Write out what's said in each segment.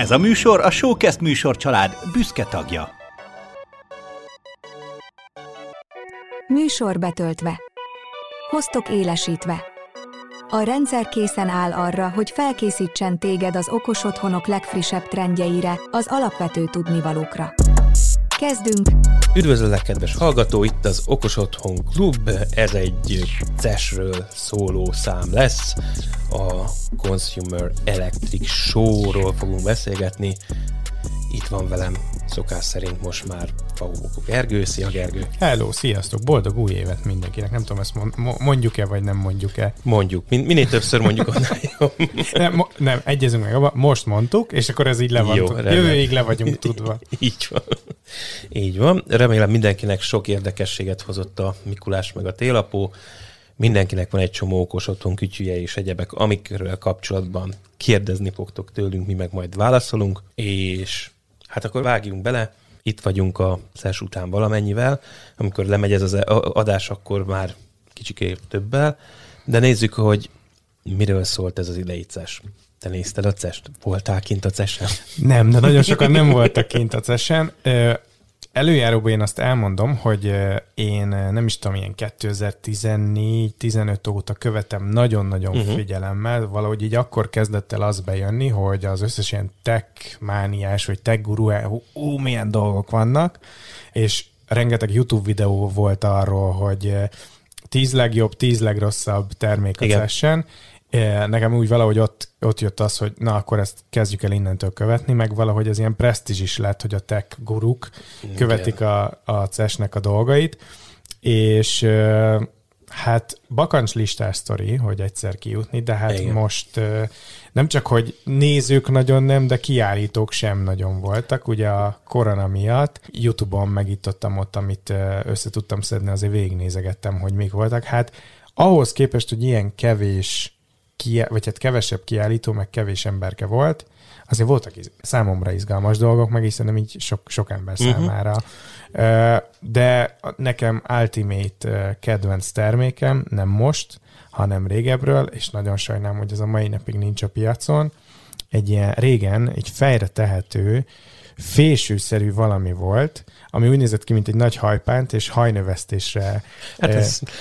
Ez a műsor a Showcast műsor család büszke tagja. Műsor betöltve. Hoztok élesítve. A rendszer készen áll arra, hogy felkészítsen téged az okos otthonok legfrissebb trendjeire, az alapvető tudnivalókra. Kezdünk! Üdvözöllek, kedves hallgató! Itt az Okos Otthon Klub. Ez egy CES-ről szóló szám lesz. A Consumer Electric Show-ról fogunk beszélgetni. Itt van velem szokás szerint most már Paubokó Gergő. Szia Gergő! Hello, sziasztok! Boldog új évet mindenkinek! Nem tudom, ezt mondjuk-e, vagy nem mondjuk-e? Mondjuk. Min- minél többször mondjuk, annál jobb. nem, mo- nem, egyezünk meg abban, most mondtuk, és akkor ez így le van. Jó, tud- Jövőig le vagyunk tudva. így van. Így van. Remélem mindenkinek sok érdekességet hozott a Mikulás meg a télapó. Mindenkinek van egy csomó okos otthon kütyüje és egyebek, amikről kapcsolatban kérdezni fogtok tőlünk, mi meg majd válaszolunk, és hát akkor vágjunk bele. Itt vagyunk a szes után valamennyivel. Amikor lemegy ez az adás, akkor már kicsiké többel. De nézzük, hogy miről szólt ez az idei CES. Te nézted a CES-t? Voltál kint a CES-en? Nem, de nagyon sokan nem voltak kint a CES-en. Előjáróban én azt elmondom, hogy én nem is tudom, ilyen 2014-15 óta követem nagyon-nagyon uh-huh. figyelemmel, valahogy így akkor kezdett el az bejönni, hogy az összes ilyen tech mániás, vagy tech guru, ú, milyen dolgok vannak, és rengeteg YouTube videó volt arról, hogy 10 legjobb, 10 legrosszabb termék a session, Nekem úgy valahogy ott, ott jött az, hogy na akkor ezt kezdjük el innentől követni, meg valahogy ez ilyen presztízs is lett, hogy a tech guruk Igen. követik a, a CES-nek a dolgait, és hát bakancs listás sztori, hogy egyszer kijutni, de hát Igen. most nem csak, hogy nézők nagyon nem, de kiállítók sem nagyon voltak. Ugye a korona miatt YouTube-on megítottam ott, amit össze tudtam szedni, azért végignézegettem, hogy mik voltak. Hát ahhoz képest, hogy ilyen kevés ki, vagy hát kevesebb kiállító, meg kevés emberke volt, azért voltak iz- számomra izgalmas dolgok, meg is szerintem így sok, sok ember uh-huh. számára. De nekem Ultimate kedvenc termékem, nem most, hanem régebről, és nagyon sajnálom, hogy ez a mai napig nincs a piacon, egy ilyen régen egy fejre tehető, fésűszerű valami volt, ami úgy nézett ki, mint egy nagy hajpánt, és hajnövesztésre hát ez, eh,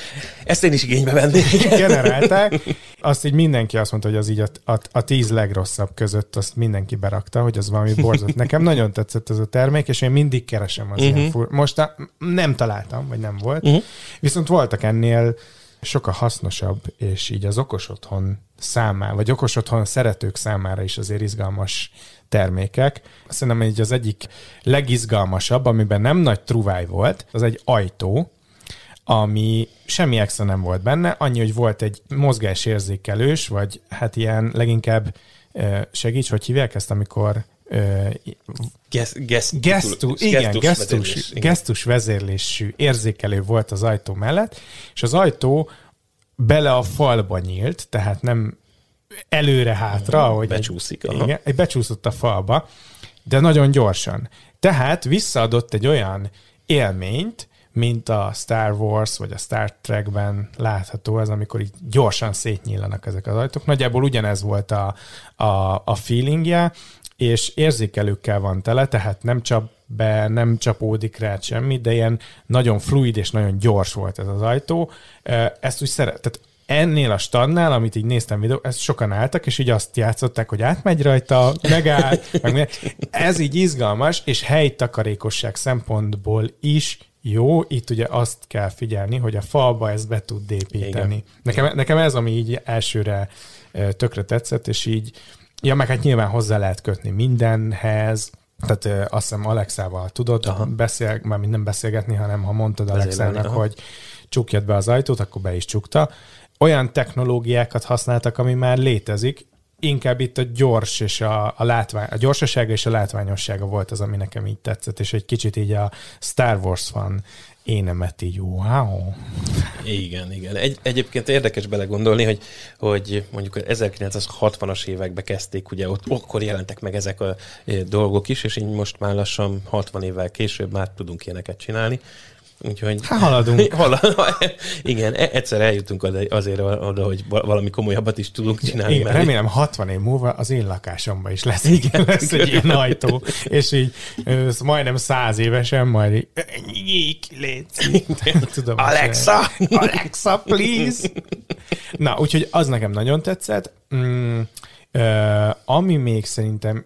ezt én is igénybe vennék. generálták. Azt így mindenki azt mondta, hogy az így a, a, a tíz legrosszabb között azt mindenki berakta, hogy az valami borzott. Nekem nagyon tetszett ez a termék, és én mindig keresem az uh-huh. ilyen fur... Most nem találtam, vagy nem volt. Uh-huh. Viszont voltak ennél sokkal hasznosabb, és így az okos otthon számára, vagy okos otthon szeretők számára is azért izgalmas termékek. Szerintem egy az egyik legizgalmasabb, amiben nem nagy truváj volt, az egy ajtó, ami semmi extra nem volt benne, annyi, hogy volt egy mozgásérzékelős, vagy hát ilyen leginkább segíts, hogy hívják ezt, amikor gesztus, igen, gesztus, gesztus, vezérlés, gesztus vezérlésű érzékelő volt az ajtó mellett, és az ajtó bele a falba nyílt, tehát nem előre-hátra, hogy becsúszik. Egy, igen, egy becsúszott a falba, de nagyon gyorsan. Tehát visszaadott egy olyan élményt, mint a Star Wars vagy a Star Trekben látható, ez amikor így gyorsan szétnyílanak ezek az ajtók. Nagyjából ugyanez volt a, a, a feelingje, és érzékelőkkel van tele, tehát nem csap be, nem csapódik rá semmi, de ilyen nagyon fluid és nagyon gyors volt ez az ajtó. Ezt úgy szeret, tehát ennél a standnál, amit így néztem videó, ezt sokan álltak, és így azt játszották, hogy átmegy rajta, megáll, meg ez így izgalmas, és helytakarékosság szempontból is jó, itt ugye azt kell figyelni, hogy a falba ezt be tud építeni. Nekem, nekem ez, ami így elsőre tökre tetszett, és így, ja, meg hát nyilván hozzá lehet kötni mindenhez, tehát azt hiszem Alexával tudod Aha. beszél, már nem beszélgetni, hanem ha mondtad Alexának, hogy csukjad be az ajtót, akkor be is csukta. Olyan technológiákat használtak, ami már létezik, inkább itt a gyors és a, a látvány, a gyorsasága és a látványossága volt az, ami nekem így tetszett, és egy kicsit így a Star Wars van énemet így, wow. Igen, igen. Egy, egyébként érdekes belegondolni, hogy, hogy mondjuk 1960-as években kezdték, ugye ott akkor jelentek meg ezek a dolgok is, és így most már lassan 60 évvel később már tudunk ilyeneket csinálni Úgyhogy... Hát haladunk. Igen, e- egyszer eljutunk azért oda, hogy valami komolyabbat is tudunk csinálni. Igen, remélem 60 év múlva az én lakásomban is lesz, igen, lesz egy ilyen ajtó, és így majdnem száz évesen majd így, nyík, légy. Tudom, Alexa! Alexa, please! Na, úgyhogy az nekem nagyon tetszett. Mm, uh, ami még szerintem,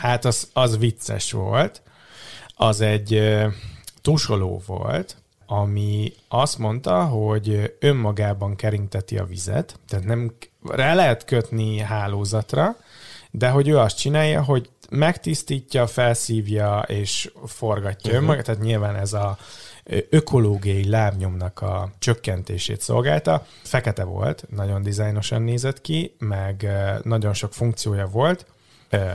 hát az, az vicces volt, az egy tusoló volt, ami azt mondta, hogy önmagában keringteti a vizet, tehát nem rá lehet kötni hálózatra, de hogy ő azt csinálja, hogy megtisztítja, felszívja és forgatja uh-huh. önmagát, tehát nyilván ez a ökológiai lábnyomnak a csökkentését szolgálta. Fekete volt, nagyon dizájnosan nézett ki, meg nagyon sok funkciója volt,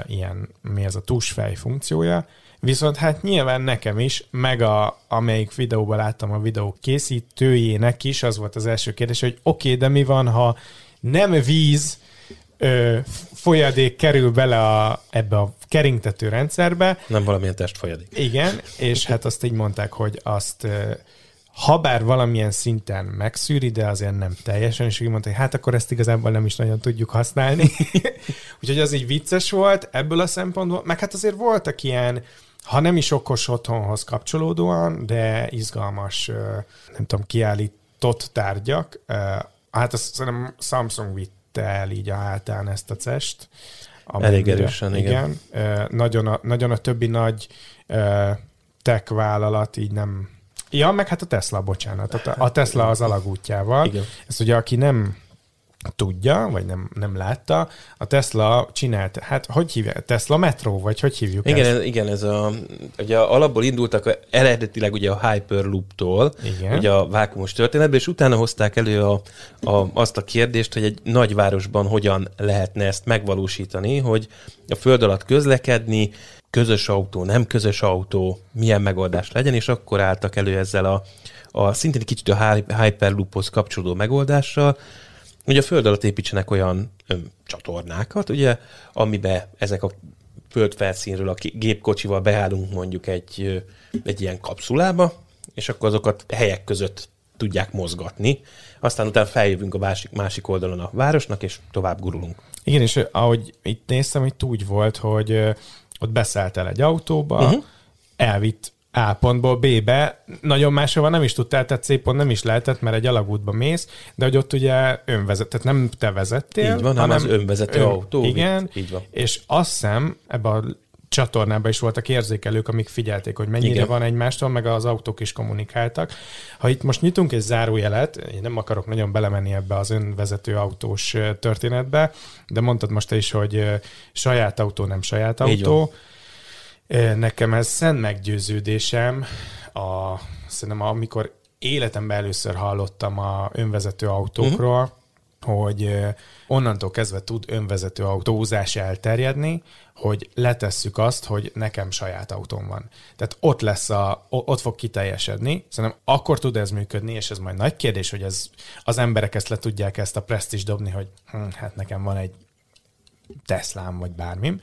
ilyen, mi ez a tusfej funkciója, Viszont hát nyilván nekem is, meg a, amelyik videóban láttam a videó készítőjének is, az volt az első kérdés, hogy oké, okay, de mi van, ha nem víz ö, folyadék kerül bele a, ebbe a keringtető rendszerbe. Nem valamilyen testfolyadék. Igen, és hát azt így mondták, hogy azt ö, ha bár valamilyen szinten megszűri, de azért nem teljesen, és úgy mondta, hogy hát akkor ezt igazából nem is nagyon tudjuk használni. Úgyhogy az így vicces volt ebből a szempontból, meg hát azért voltak ilyen ha nem is okos otthonhoz kapcsolódóan, de izgalmas, nem tudom, kiállított tárgyak. Hát azt szerintem Samsung vitte el így a hátán ezt a cest. Elég erősen, igen. igen. Nagyon, a, nagyon a többi nagy tech vállalat így nem... Ja, meg hát a Tesla, bocsánat. A Tesla az alagútjával. Igen. Ezt ugye, aki nem tudja, vagy nem, nem látta, a Tesla csinált, hát hogy hívják, Tesla Metro, vagy hogy hívjuk igen, ezt? Ez, igen, ez a, ugye alapból indultak eredetileg ugye a Hyperloop-tól, igen. ugye a vákumos történetből, és utána hozták elő a, a, azt a kérdést, hogy egy nagyvárosban hogyan lehetne ezt megvalósítani, hogy a föld alatt közlekedni, közös autó, nem közös autó, milyen megoldás legyen, és akkor álltak elő ezzel a, a szintén kicsit a Hyperloophoz kapcsolódó megoldással, hogy a föld alatt építsenek olyan öm, csatornákat, ugye, amibe ezek a földfelszínről a gépkocsival beállunk mondjuk egy, egy ilyen kapszulába, és akkor azokat helyek között tudják mozgatni. Aztán utána feljövünk a másik, másik oldalon a városnak, és tovább gurulunk. Igen, és ahogy itt néztem, itt úgy volt, hogy ott beszállt egy autóba, uh-huh. elvitt a pontból B-be, nagyon máshova nem is tudtál, tehát C pont nem is lehetett, mert egy alagútba mész, de hogy ott ugye önvezet, tehát nem te vezettél, így van, hanem az önvezető ön, autó. Igen, így van. és azt hiszem, ebbe a csatornában is voltak érzékelők, amik figyelték, hogy mennyire Igen. van egymástól, meg az autók is kommunikáltak. Ha itt most nyitunk egy zárójelet, én nem akarok nagyon belemenni ebbe az önvezető autós történetbe, de mondtad most te is, hogy saját autó, nem saját autó. Nekem ez szent meggyőződésem, a, szerintem amikor életemben először hallottam a önvezető autókról, uh-huh. hogy onnantól kezdve tud önvezető autózás elterjedni, hogy letesszük azt, hogy nekem saját autóm van. Tehát ott lesz a, ott fog kiteljesedni. Szerintem akkor tud ez működni, és ez majd nagy kérdés, hogy ez, az emberek ezt le tudják ezt a presztis dobni, hogy hm, hát nekem van egy Teslám, vagy bármim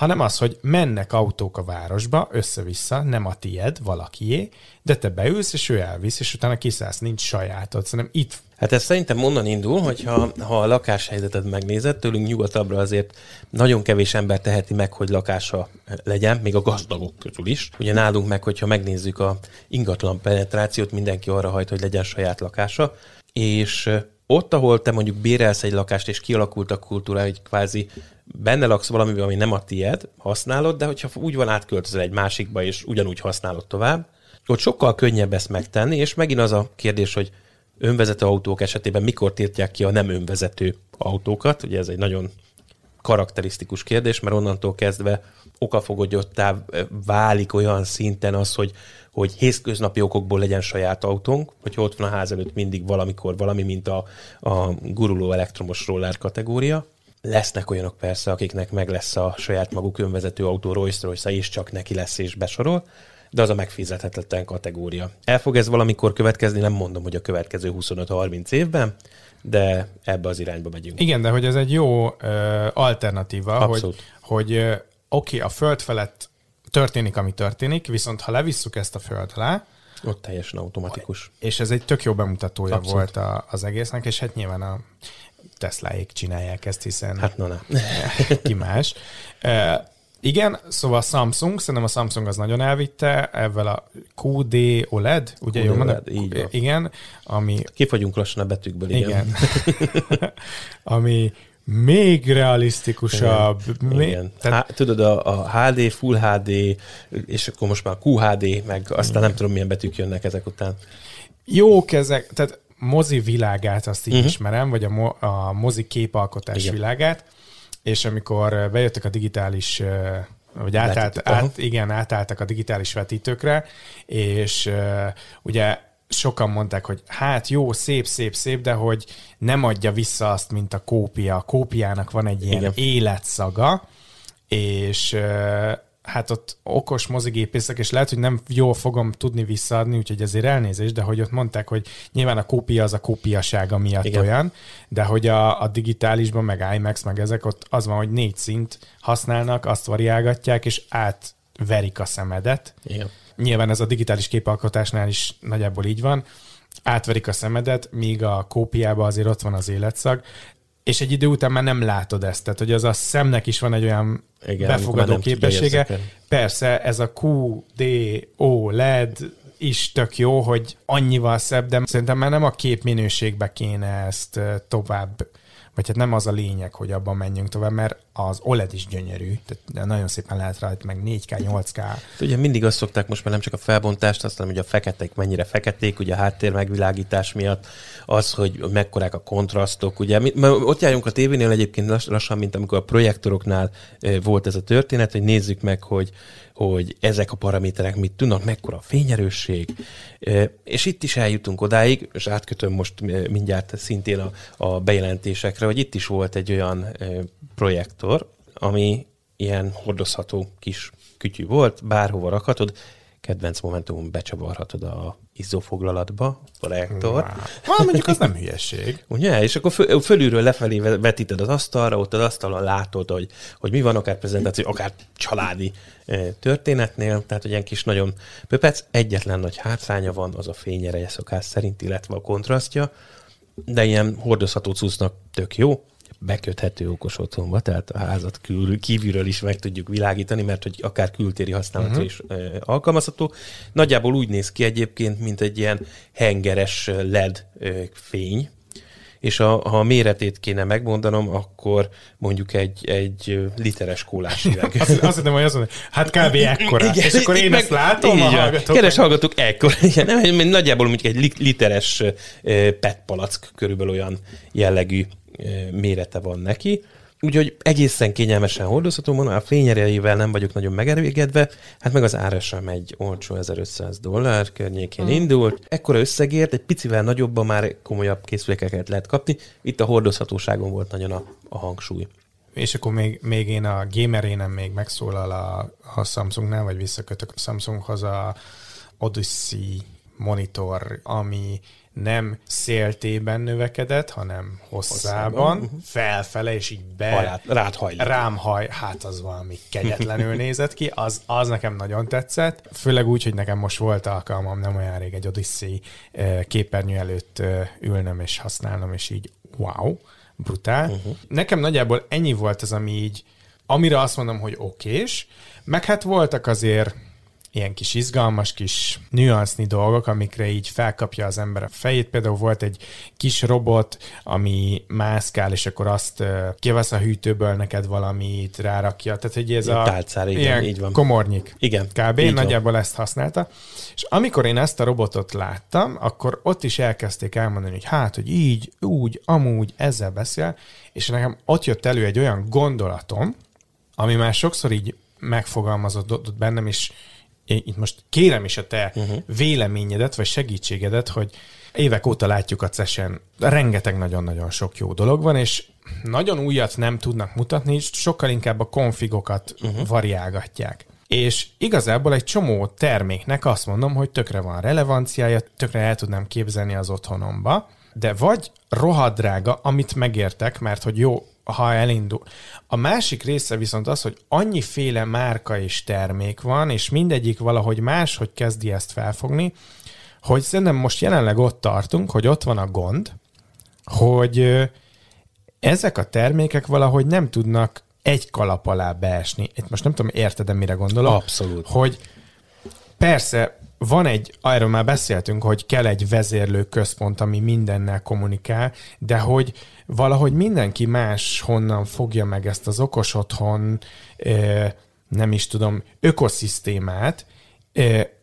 hanem az, hogy mennek autók a városba, össze-vissza, nem a tied, valakié, de te beülsz, és ő elvisz, és utána kiszállsz, nincs sajátod. Szerintem itt Hát ez szerintem onnan indul, hogy ha, ha a lakáshelyzetet megnézed, tőlünk nyugatabbra azért nagyon kevés ember teheti meg, hogy lakása legyen, még a gazdagok közül is. Ugye nálunk meg, hogyha megnézzük a ingatlan penetrációt, mindenki arra hajt, hogy legyen saját lakása, és ott, ahol te mondjuk bérelsz egy lakást, és kialakult a kultúra, hogy kvázi benne laksz valamiben, ami nem a tied, használod, de hogyha úgy van átköltözöl egy másikba, és ugyanúgy használod tovább, ott sokkal könnyebb ezt megtenni, és megint az a kérdés, hogy önvezető autók esetében mikor tiltják ki a nem önvezető autókat, ugye ez egy nagyon karakterisztikus kérdés, mert onnantól kezdve okafogogyottá válik olyan szinten az, hogy, hogy hétköznapi okokból legyen saját autónk, hogyha ott van a ház előtt mindig valamikor valami, mint a, a guruló elektromos roller kategória. Lesznek olyanok persze, akiknek meg lesz a saját maguk önvezető autó Rolls royce és csak neki lesz és besorol, de az a megfizethetetlen kategória. El fog ez valamikor következni, nem mondom, hogy a következő 25-30 évben, de ebbe az irányba megyünk. Igen, de hogy ez egy jó uh, alternatíva, Abszolút. hogy, hogy oké, okay, a föld felett történik, ami történik, viszont ha levisszük ezt a föld alá, Ott teljesen automatikus. És ez egy tök jó bemutatója Abszolút. volt a, az egésznek, és hát nyilván a Tesláik csinálják ezt, hiszen hát na, na. ki más. Igen, szóval a Samsung, szerintem a Samsung az nagyon elvitte, ezzel a QD OLED, ugye QD jól mondom? Így van. Igen, ami... Kifagyunk lassan a betűkből, igen. igen. ami még realisztikusabb. Igen. Még, igen. Tehát... Há, tudod, a, a HD, Full HD, és akkor most már QHD, meg aztán igen. nem tudom, milyen betűk jönnek ezek után. Jók ezek, tehát mozi világát azt így uh-huh. ismerem, vagy a, mo- a mozi képalkotás igen. világát, és amikor bejöttek a digitális vagy átállt, át, igen, átálltak a digitális vetítőkre, és uh, ugye sokan mondták, hogy hát jó, szép, szép, szép, de hogy nem adja vissza azt, mint a kópia. A kópiának van egy ilyen igen. életszaga, és hát ott okos mozigépészek, és lehet, hogy nem jól fogom tudni visszaadni, úgyhogy ezért elnézést, de hogy ott mondták, hogy nyilván a kópia az a kópiasága miatt Igen. olyan, de hogy a, a digitálisban, meg IMAX, meg ezek ott az van, hogy négy szint használnak, azt variálgatják, és átverik a szemedet. Igen. Nyilván ez a digitális képalkotásnál is nagyjából így van, átverik a szemedet, míg a kópiában azért ott van az életszag, és egy idő után már nem látod ezt. Tehát, hogy az a szemnek is van egy olyan Igen, befogadó képessége. Persze, ez a Q, D, O, LED is tök jó, hogy annyival szebb, de szerintem már nem a kép minőségbe kéne ezt tovább vagy hát nem az a lényeg, hogy abban menjünk tovább, mert az OLED is gyönyörű, tehát nagyon szépen lehet rajta, meg 4K, 8K. Hát ugye mindig azt szokták most már nem csak a felbontást, azt hanem, hogy a feketék mennyire feketék, ugye a háttér megvilágítás miatt, az, hogy mekkorák a kontrasztok, ugye mi, ott járjunk a tévénél egyébként lassan, mint amikor a projektoroknál volt ez a történet, hogy nézzük meg, hogy hogy ezek a paraméterek mit tudnak, mekkora a fényerősség, és itt is eljutunk odáig, és átkötöm most mindjárt szintén a, a bejelentésekre, hogy itt is volt egy olyan projektor, ami ilyen hordozható kis kütyű volt, bárhova rakhatod, kedvenc momentumon becsavarhatod a izzófoglalatba, projektor. Wow. mondjuk az nem hülyeség. Ugye? És akkor föl, fölülről lefelé vetíted az asztalra, ott az asztalon látod, hogy, hogy mi van, akár prezentáció, akár családi történetnél, tehát hogy ilyen kis nagyon pöpec, egyetlen nagy hátránya van, az a fényereje szokás szerint, illetve a kontrasztja, de ilyen hordozható cuccnak tök jó, beköthető okos otthonba, tehát a házat kül, kívülről is meg tudjuk világítani, mert hogy akár kültéri használatra uh-huh. is e, alkalmazható. Nagyjából úgy néz ki egyébként, mint egy ilyen hengeres LED e, fény, és a, ha a méretét kéne megmondanom, akkor mondjuk egy, egy literes kólás üveg. azt, azt hiszem, hogy mondja, hát kb. ekkora. Igen, és akkor én meg, ezt látom, így, a hallgatók. Keres hallgatók, ekkora. Igen, nem, nagyjából mondjuk egy literes PET palack körülbelül olyan jellegű mérete van neki. Úgyhogy egészen kényelmesen hordozható, mondom, a fényerejével nem vagyok nagyon megelégedve, hát meg az ára sem egy olcsó 1500 dollár környékén mm. indult. Ekkora összegért, egy picivel nagyobban már komolyabb készülékeket lehet kapni. Itt a hordozhatóságon volt nagyon a, a hangsúly. És akkor még, még én a gamerénem még megszólal a, a Samsungnál, vagy visszakötök a Samsunghoz a Odyssey monitor, ami nem széltében növekedett, hanem hosszában, hosszában. Mhm. felfele, és így be... Rád hajlít. Rám haj, hát az valami kegyetlenül nézett ki, az, az nekem nagyon tetszett, főleg úgy, hogy nekem most volt alkalmam nem olyan rég egy Odyssey képernyő előtt ülnöm és használnom, és így wow, brutál. Uh-huh. Nekem nagyjából ennyi volt az, ami így, amire azt mondom, hogy okés, meg hát voltak azért ilyen kis izgalmas kis nüansznyi dolgok, amikre így felkapja az ember a fejét. Például volt egy kis robot, ami mászkál, és akkor azt kivesz a hűtőből neked valamit, rárakja. Tehát, hogy ez a tálcár, igen, ilyen így van. komornyik. Igen. Kb. Így nagyjából van. ezt használta. És amikor én ezt a robotot láttam, akkor ott is elkezdték elmondani, hogy hát, hogy így, úgy, amúgy, ezzel beszél, és nekem ott jött elő egy olyan gondolatom, ami már sokszor így megfogalmazott bennem, és én itt most kérem is a te uh-huh. véleményedet, vagy segítségedet, hogy évek óta látjuk a CES-en, rengeteg nagyon-nagyon sok jó dolog van, és nagyon újat nem tudnak mutatni, és sokkal inkább a konfigokat uh-huh. variálgatják. És igazából egy csomó terméknek azt mondom, hogy tökre van relevanciája, tökre el tudnám képzelni az otthonomba, de vagy rohadrága, amit megértek, mert hogy jó, ha elindul. A másik része viszont az, hogy annyiféle márka és termék van, és mindegyik valahogy máshogy kezdi ezt felfogni, hogy szerintem most jelenleg ott tartunk, hogy ott van a gond, hogy ezek a termékek valahogy nem tudnak egy kalap alá beesni. Itt most nem tudom, érted mire gondolok? Abszolút. Hogy persze van egy, erről már beszéltünk, hogy kell egy vezérlő központ, ami mindennel kommunikál, de hogy valahogy mindenki más honnan fogja meg ezt az okos otthon, nem is tudom, ökoszisztémát,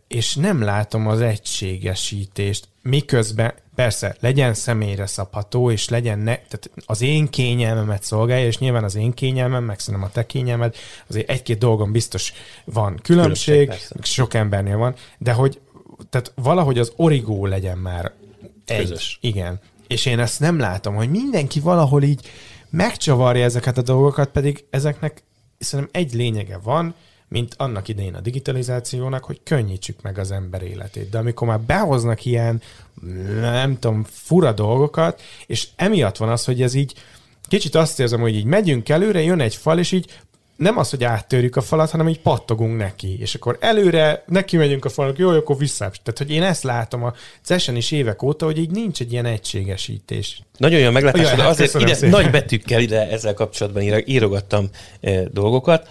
és nem látom az egységesítést, miközben persze legyen személyre szabható, és legyen ne, tehát az én kényelmemet szolgálja, és nyilván az én kényelmem, meg szerintem a te kényelmed, azért egy-két dolgon biztos van különbség, különbség sok embernél van, de hogy tehát valahogy az origó legyen már egy. Közös. Igen. És én ezt nem látom, hogy mindenki valahol így megcsavarja ezeket a dolgokat, pedig ezeknek szerintem egy lényege van, mint annak idején a digitalizációnak, hogy könnyítsük meg az ember életét. De amikor már behoznak ilyen, nem tudom, fura dolgokat, és emiatt van az, hogy ez így, kicsit azt érzem, hogy így megyünk előre, jön egy fal, és így nem az, hogy áttörjük a falat, hanem így pattogunk neki. És akkor előre neki megyünk a falnak, jó, akkor vissza. Tehát, hogy én ezt látom a CESen is évek óta, hogy így nincs egy ilyen egységesítés. Nagyon olyan meglátás, de hát azért ide, szépen. nagy betűkkel ide ezzel kapcsolatban írogattam e, dolgokat.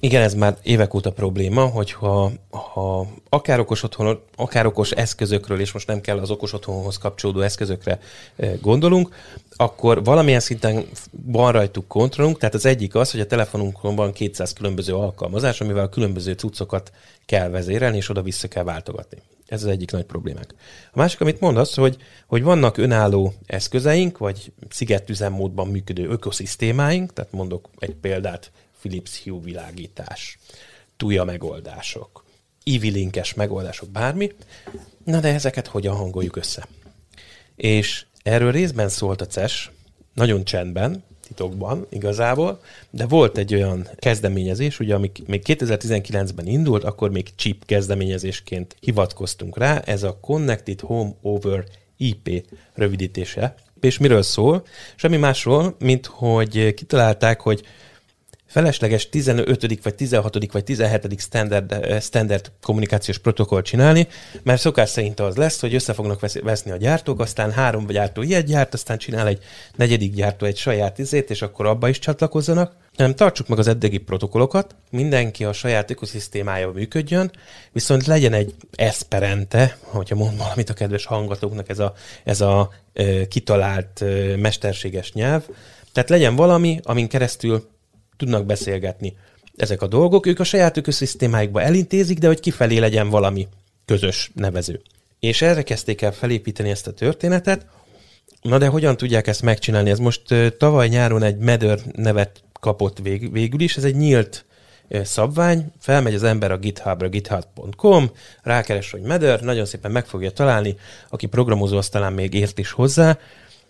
Igen, ez már évek óta probléma, hogyha ha akár okos otthon, akár okos eszközökről, és most nem kell az okos otthonhoz kapcsolódó eszközökre gondolunk, akkor valamilyen szinten van rajtuk kontrollunk, tehát az egyik az, hogy a telefonunkon van 200 különböző alkalmazás, amivel a különböző cuccokat kell vezérelni, és oda-vissza kell váltogatni. Ez az egyik nagy problémák. A másik, amit mondasz, hogy, hogy vannak önálló eszközeink, vagy szigetüzemmódban működő ökoszisztémáink, tehát mondok egy példát, Philips Hue világítás, tuja megoldások, ivilinkes megoldások, bármi. Na de ezeket hogyan hangoljuk össze? És erről részben szólt a CES, nagyon csendben, titokban igazából, de volt egy olyan kezdeményezés, ugye, ami még 2019-ben indult, akkor még chip kezdeményezésként hivatkoztunk rá, ez a Connected Home Over IP rövidítése. És miről szól? Semmi másról, mint hogy kitalálták, hogy felesleges 15. vagy 16. vagy 17. standard, eh, standard kommunikációs protokoll csinálni, mert szokás szerint az lesz, hogy össze fognak veszni a gyártók, aztán három gyártó ilyet gyárt, aztán csinál egy negyedik gyártó egy saját izét, és akkor abba is csatlakozzanak. Nem, tartsuk meg az eddigi protokollokat, mindenki a saját ökoszisztémája működjön, viszont legyen egy Esperente, hogyha mond valamit a kedves hangatóknak ez a, ez a e, kitalált e, mesterséges nyelv, tehát legyen valami, amin keresztül tudnak beszélgetni ezek a dolgok. Ők a saját ökoszisztémáikba elintézik, de hogy kifelé legyen valami közös nevező. És erre kezdték el felépíteni ezt a történetet. Na de hogyan tudják ezt megcsinálni? Ez most tavaly nyáron egy Medör nevet kapott vég, végül is. Ez egy nyílt szabvány, felmegy az ember a githubra, github.com, rákeres, hogy Medör, nagyon szépen meg fogja találni, aki programozó, azt talán még ért is hozzá,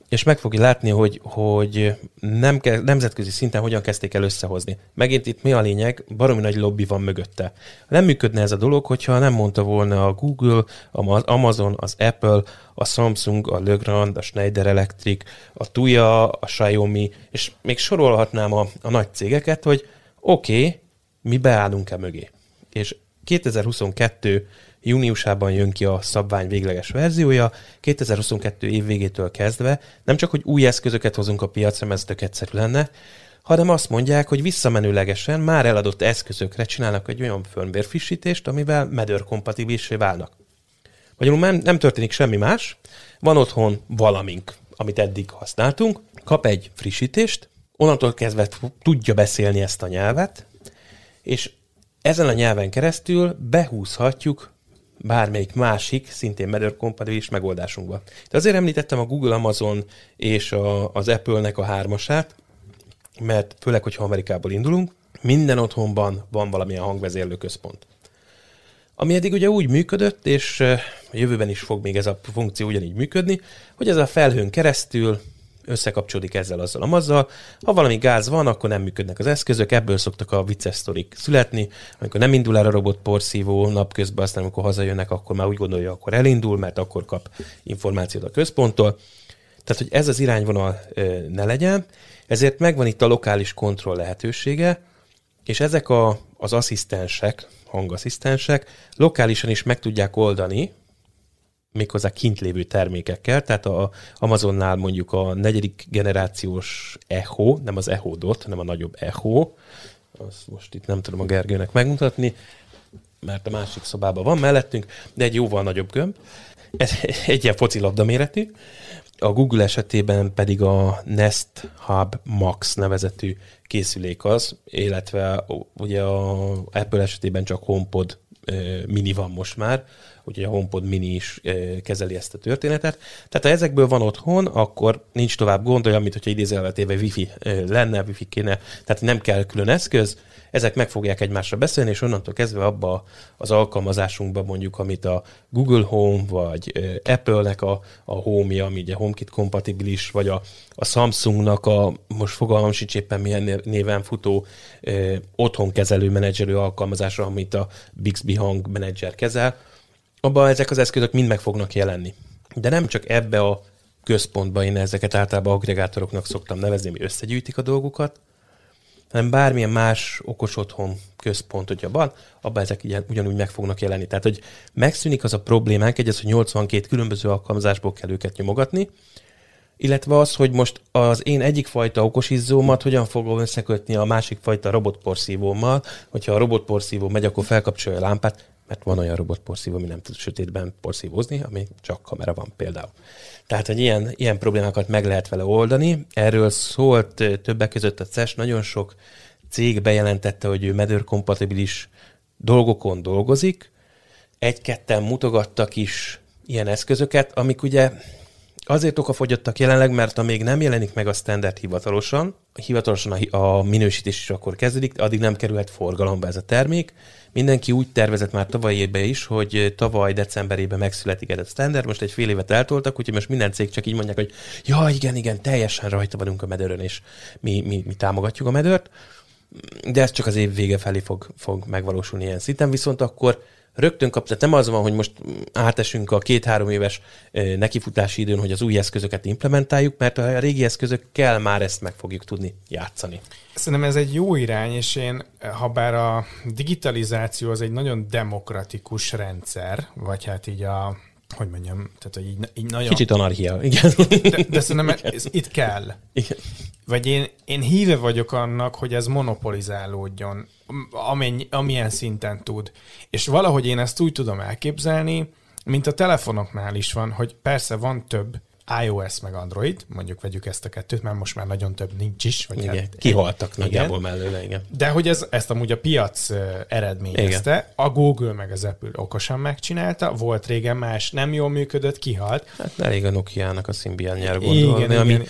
és meg fogja látni, hogy, hogy nem ke, nemzetközi szinten hogyan kezdték el összehozni. Megint itt mi a lényeg? Baromi nagy lobby van mögötte. Nem működne ez a dolog, hogyha nem mondta volna a Google, az Amazon, az Apple, a Samsung, a Legrand, a Schneider Electric, a Tuya, a Xiaomi, és még sorolhatnám a, a nagy cégeket, hogy oké, okay, mi beállunk-e mögé. És 2022 júniusában jön ki a szabvány végleges verziója, 2022 év végétől kezdve nem csak, hogy új eszközöket hozunk a piacra, mert ez tök egyszerű lenne, hanem azt mondják, hogy visszamenőlegesen már eladott eszközökre csinálnak egy olyan firmware frissítést, amivel medőr kompatibilisé válnak. Magyarul nem, nem történik semmi más, van otthon valamink, amit eddig használtunk, kap egy frissítést, onnantól kezdve tudja beszélni ezt a nyelvet, és ezen a nyelven keresztül behúzhatjuk bármelyik másik, szintén Matter kompatibilis megoldásunkba. De azért említettem a Google, Amazon és a, az Apple-nek a hármasát, mert főleg, hogyha Amerikából indulunk, minden otthonban van valamilyen hangvezérlő központ. Ami eddig ugye úgy működött, és a jövőben is fog még ez a funkció ugyanígy működni, hogy ez a felhőn keresztül összekapcsolódik ezzel, azzal, amazzal. Ha valami gáz van, akkor nem működnek az eszközök, ebből szoktak a vicces sztorik születni. Amikor nem indul el a robot porszívó napközben, aztán amikor hazajönnek, akkor már úgy gondolja, akkor elindul, mert akkor kap információt a központtól. Tehát, hogy ez az irányvonal ne legyen, Ezért megvan itt a lokális kontroll lehetősége, és ezek a, az asszisztensek, hangasszisztensek lokálisan is meg tudják oldani, méghozzá kint lévő termékekkel, tehát a Amazonnál mondjuk a negyedik generációs Echo, nem az Echo Dot, hanem a nagyobb Echo, azt most itt nem tudom a Gergőnek megmutatni, mert a másik szobában van mellettünk, de egy jóval nagyobb gömb. Ez egy ilyen focilabda méretű. A Google esetében pedig a Nest Hub Max nevezetű készülék az, illetve ugye a Apple esetében csak HomePod mini van most már, úgyhogy a HomePod mini is kezeli ezt a történetet. Tehát ha ezekből van otthon, akkor nincs tovább gond, olyan, mint hogyha idézelvetéve wifi lenne, wifi kéne, tehát nem kell külön eszköz, ezek meg fogják egymásra beszélni, és onnantól kezdve abba az alkalmazásunkba mondjuk, amit a Google Home, vagy Apple-nek a, a Home-ja, ami ugye HomeKit kompatibilis, vagy a, a Samsungnak a, most fogalmam sincs éppen milyen néven futó eh, otthonkezelő menedzserő alkalmazásra, amit a Bixby Hang menedzser kezel, abban ezek az eszközök mind meg fognak jelenni. De nem csak ebbe a központba, én ezeket általában agregátoroknak szoktam nevezni, ami összegyűjtik a dolgokat, hanem bármilyen más okos otthon központ, hogyha van, abban ezek ugyanúgy meg fognak jelenni. Tehát, hogy megszűnik az a problémánk, egy az, hogy 82 különböző alkalmazásból kell őket nyomogatni, illetve az, hogy most az én egyik fajta okosizzómat hogyan fogom összekötni a másik fajta robotporszívómmal, hogyha a robotporszívó megy, akkor felkapcsolja a lámpát, mert van olyan robotporszívó, ami nem tud sötétben porszívozni, ami csak kamera van például. Tehát, hogy ilyen, ilyen problémákat meg lehet vele oldani. Erről szólt többek között a CES, nagyon sok cég bejelentette, hogy ő medőrkompatibilis dolgokon dolgozik. Egy-ketten mutogattak is ilyen eszközöket, amik ugye azért okafogyottak jelenleg, mert amíg nem jelenik meg a standard hivatalosan, hivatalosan a, a minősítés is akkor kezdődik, addig nem kerülhet forgalomba ez a termék, Mindenki úgy tervezett már tavaly évben is, hogy tavaly decemberében megszületik ez a standard, most egy fél évet eltoltak, úgyhogy most minden cég csak így mondják, hogy ja, igen, igen, teljesen rajta vagyunk a medőrön, és mi, mi, mi támogatjuk a medőrt, de ez csak az év vége felé fog, fog megvalósulni ilyen szinten, viszont akkor rögtön kap, tehát nem az van, hogy most átesünk a két-három éves nekifutási időn, hogy az új eszközöket implementáljuk, mert a régi eszközökkel már ezt meg fogjuk tudni játszani. Szerintem ez egy jó irány, és én, ha bár a digitalizáció az egy nagyon demokratikus rendszer, vagy hát így a hogy mondjam, tehát hogy így, így nagyon... Kicsit anarchia, igen. De, de szerintem ez, itt kell. Igen. Vagy én, én híve vagyok annak, hogy ez monopolizálódjon, amennyi, amilyen szinten tud. És valahogy én ezt úgy tudom elképzelni, mint a telefonoknál is van, hogy persze van több iOS meg Android, mondjuk vegyük ezt a kettőt, mert most már nagyon több nincs is. Vagy igen, hát, kihaltak egy, nagyjából igen. mellőle, igen. De hogy ez, ezt amúgy a piac eredményezte, igen. a Google meg az Apple okosan megcsinálta, volt régen más, nem jól működött, kihalt. Hát elég a Nokia-nak a nyelv gondolni, igen, ami igen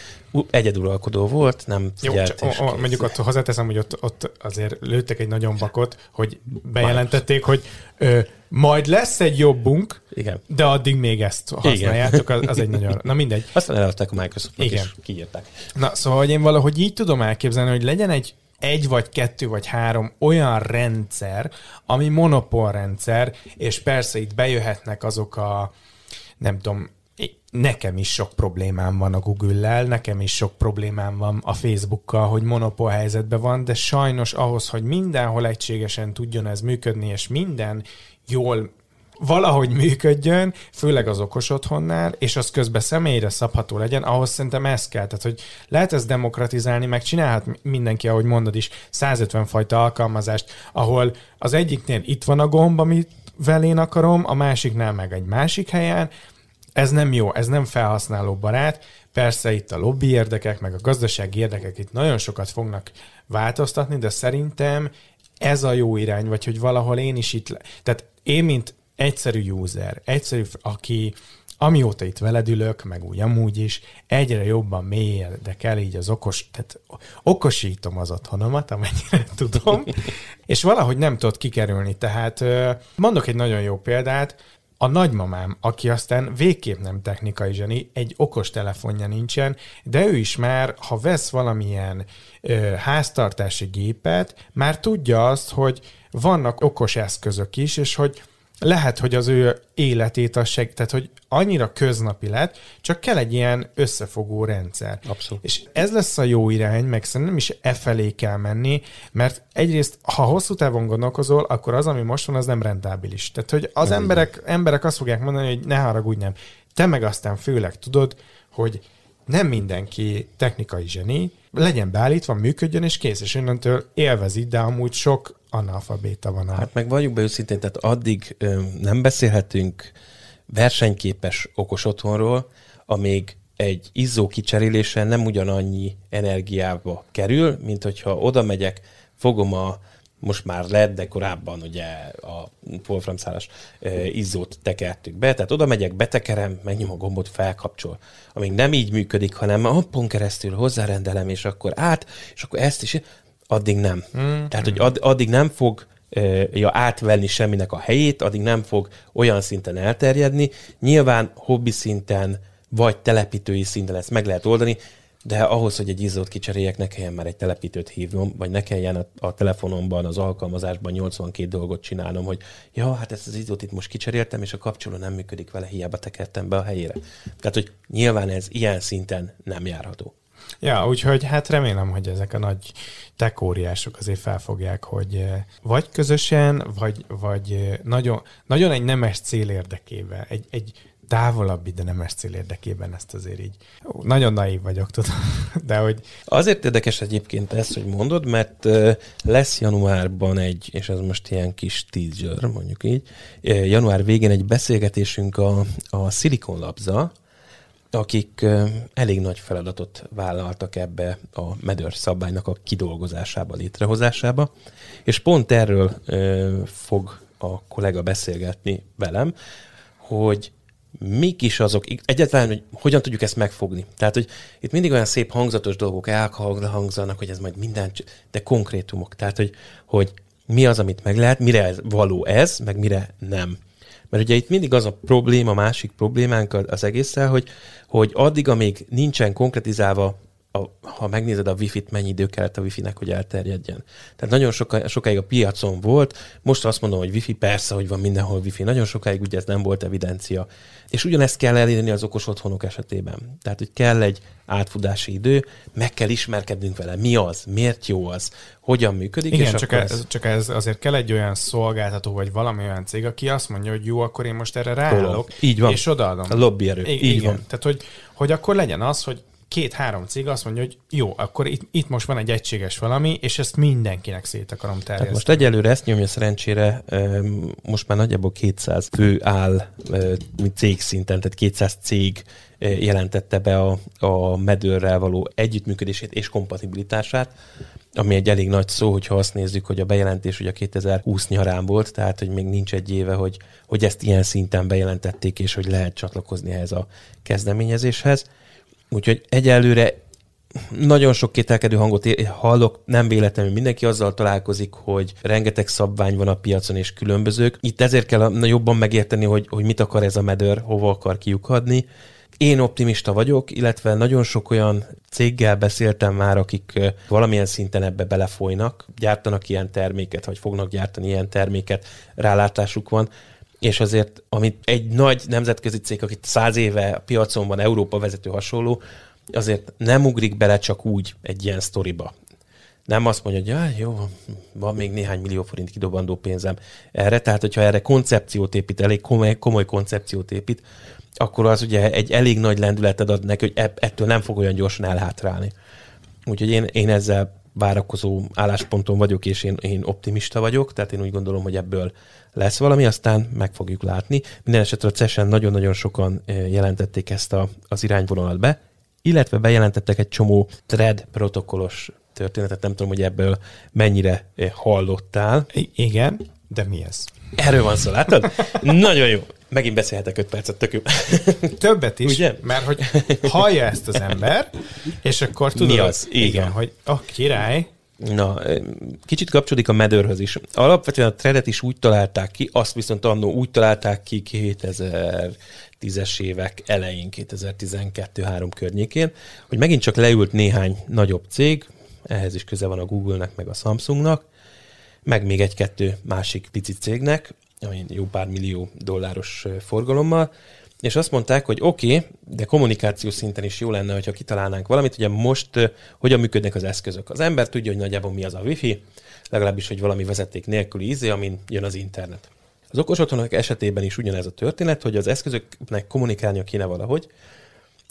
egyeduralkodó volt, nem Jó, csak, o, mondjuk ott hozzáteszem, hogy ott, ott azért lőttek egy nagyon bakot, hogy bejelentették, hogy ö, majd lesz egy jobbunk, Igen. de addig még ezt használjátok, az, az egy nagyon... Na mindegy. Aztán eladták a Microsoftnak, Igen. és kiírták. Na, szóval, hogy én valahogy így tudom elképzelni, hogy legyen egy egy vagy kettő vagy három olyan rendszer, ami monopolrendszer, és persze itt bejöhetnek azok a nem tudom, nekem is sok problémám van a Google-lel, nekem is sok problémám van a Facebookkal, hogy monopól helyzetben van, de sajnos ahhoz, hogy mindenhol egységesen tudjon ez működni, és minden jól valahogy működjön, főleg az okos otthonnál, és az közben személyre szabható legyen, ahhoz szerintem ez kell. Tehát, hogy lehet ezt demokratizálni, meg csinálhat mindenki, ahogy mondod is, 150 fajta alkalmazást, ahol az egyiknél itt van a gomb, amit velén akarom, a másiknál meg egy másik helyen, ez nem jó, ez nem felhasználó barát. Persze itt a lobby érdekek, meg a gazdasági érdekek itt nagyon sokat fognak változtatni, de szerintem ez a jó irány, vagy hogy valahol én is itt... Le... Tehát én, mint egyszerű user, egyszerű, aki amióta itt veled ülök, meg úgy amúgy is, egyre jobban kell így az okos, tehát okosítom az otthonomat, amennyire tudom, és valahogy nem tudod kikerülni. Tehát mondok egy nagyon jó példát, a nagymamám, aki aztán végképp nem technikai zseni, egy okos telefonja nincsen, de ő is már, ha vesz valamilyen ö, háztartási gépet, már tudja azt, hogy vannak okos eszközök is, és hogy lehet, hogy az ő életét a seg, tehát hogy annyira köznapi lett, csak kell egy ilyen összefogó rendszer. Abszolút. És ez lesz a jó irány, meg szerintem is e felé kell menni, mert egyrészt, ha hosszú távon gondolkozol, akkor az, ami most van, az nem rentábilis. Tehát, hogy az emberek, emberek azt fogják mondani, hogy ne haragudj, nem. Te meg aztán főleg tudod, hogy nem mindenki technikai zseni, legyen beállítva, működjön és kész, és innentől élvezi, de amúgy sok analfabéta van. Hát meg vagyunk be őszintén, tehát addig ö, nem beszélhetünk versenyképes okos otthonról, amíg egy izzó kicserélése nem ugyanannyi energiába kerül, mint hogyha oda megyek, fogom a most már lett, de korábban ugye a wolframszálas izzót tekertük be, tehát oda megyek, betekerem, megnyom a gombot, felkapcsol. Amíg nem így működik, hanem appon keresztül hozzárendelem, és akkor át, és akkor ezt is, addig nem. Mm. Tehát, hogy ad, addig nem fog ja, átvenni semminek a helyét, addig nem fog olyan szinten elterjedni. Nyilván hobbi szinten, vagy telepítői szinten ezt meg lehet oldani, de ahhoz, hogy egy izzót kicseréljek, ne kelljen már egy telepítőt hívnom, vagy ne kelljen a, a telefonomban, az alkalmazásban 82 dolgot csinálnom, hogy ja, hát ezt az izzót itt most kicseréltem, és a kapcsoló nem működik vele, hiába tekertem be a helyére. Tehát, hogy nyilván ez ilyen szinten nem járható. Ja, úgyhogy hát remélem, hogy ezek a nagy tekóriások azért felfogják, hogy eh, vagy közösen, vagy, vagy eh, nagyon, nagyon egy nemes cél érdekében, egy, egy távolabbi, de nemes cél érdekében ezt azért így. Nagyon naív vagyok, tudom, de hogy... Azért érdekes egyébként ezt, hogy mondod, mert lesz januárban egy, és ez most ilyen kis teaser, mondjuk így, január végén egy beszélgetésünk a, a Silicon Labs-a, akik elég nagy feladatot vállaltak ebbe a Medör szabálynak a kidolgozásába, létrehozásába, és pont erről fog a kollega beszélgetni velem, hogy mik is azok, egyáltalán, hogy hogyan tudjuk ezt megfogni. Tehát, hogy itt mindig olyan szép hangzatos dolgok elhangzanak, hogy ez majd minden, de konkrétumok. Tehát, hogy, hogy mi az, amit meg lehet, mire való ez, meg mire nem. Mert ugye itt mindig az a probléma, másik problémánk az egésszel, hogy, hogy addig, amíg nincsen konkretizálva a, ha megnézed a wifi-t, mennyi idő kellett a wifi-nek, hogy elterjedjen. Tehát nagyon soka, sokáig a piacon volt, most azt mondom, hogy wifi, persze, hogy van mindenhol wifi, nagyon sokáig ugye ez nem volt evidencia. És ugyanezt kell elérni az okos otthonok esetében. Tehát, hogy kell egy átfutási idő, meg kell ismerkednünk vele, mi az, miért jó az, hogyan működik. Igen, és csak, ez, ez, csak ez azért kell egy olyan szolgáltató, vagy valami olyan cég, aki azt mondja, hogy jó, akkor én most erre ráállok, Így van. és odaadom. A lobbyerő. Igen, így igen. van. Tehát, hogy, hogy akkor legyen az, hogy két-három cég azt mondja, hogy jó, akkor itt, itt most van egy egységes valami, és ezt mindenkinek szét akarom terjeszteni. Tehát most egyelőre ezt nyomja szerencsére, most már nagyjából 200 fő áll cég szinten, tehát 200 cég jelentette be a, a medőrrel való együttműködését és kompatibilitását, ami egy elég nagy szó, hogyha azt nézzük, hogy a bejelentés ugye 2020 nyarán volt, tehát hogy még nincs egy éve, hogy, hogy ezt ilyen szinten bejelentették, és hogy lehet csatlakozni ehhez a kezdeményezéshez. Úgyhogy egyelőre nagyon sok kételkedő hangot hallok, nem véletlenül mindenki azzal találkozik, hogy rengeteg szabvány van a piacon és különbözők. Itt ezért kell jobban megérteni, hogy, hogy mit akar ez a medőr, hova akar kiukadni. Én optimista vagyok, illetve nagyon sok olyan céggel beszéltem már, akik valamilyen szinten ebbe belefolynak, gyártanak ilyen terméket, vagy fognak gyártani ilyen terméket, rálátásuk van, és azért, amit egy nagy nemzetközi cég, akit száz éve a piacon van, Európa vezető hasonló, azért nem ugrik bele csak úgy egy ilyen sztoriba. Nem azt mondja, hogy ja, jó, van még néhány millió forint kidobandó pénzem erre, tehát hogyha erre koncepciót épít, elég komoly, komoly koncepciót épít, akkor az ugye egy elég nagy lendületed ad neki, hogy ettől nem fog olyan gyorsan elhátrálni. Úgyhogy én, én ezzel várakozó állásponton vagyok, és én, én optimista vagyok, tehát én úgy gondolom, hogy ebből lesz valami, aztán meg fogjuk látni. Minden esetre a CES-en nagyon-nagyon sokan eh, jelentették ezt a, az irányvonalat be, illetve bejelentettek egy csomó thread protokollos történetet, nem tudom, hogy ebből mennyire eh, hallottál. I- igen, de mi ez? Erről van szó, látod? Nagyon jó. Megint beszélhetek 5 percet, tök jó. Többet is, Ugye? mert hogy hallja ezt az ember, és akkor tudod, Mi az? Igen, Igen. hogy a oh, király, Na, kicsit kapcsolódik a medőrhöz is. Alapvetően a threadet is úgy találták ki, azt viszont annó úgy találták ki 2010-es évek elején, 2012-3 környékén, hogy megint csak leült néhány nagyobb cég, ehhez is köze van a Google-nek, meg a Samsungnak, meg még egy-kettő másik pici cégnek, jó pár millió dolláros forgalommal, és azt mondták, hogy oké, okay, de kommunikációs szinten is jó lenne, hogyha kitalálnánk valamit. Ugye most hogyan működnek az eszközök? Az ember tudja, hogy nagyjából mi az a wifi, legalábbis, hogy valami vezeték nélküli ízé, amin jön az internet. Az okos otthonok esetében is ugyanez a történet, hogy az eszközöknek kommunikálnia kéne valahogy,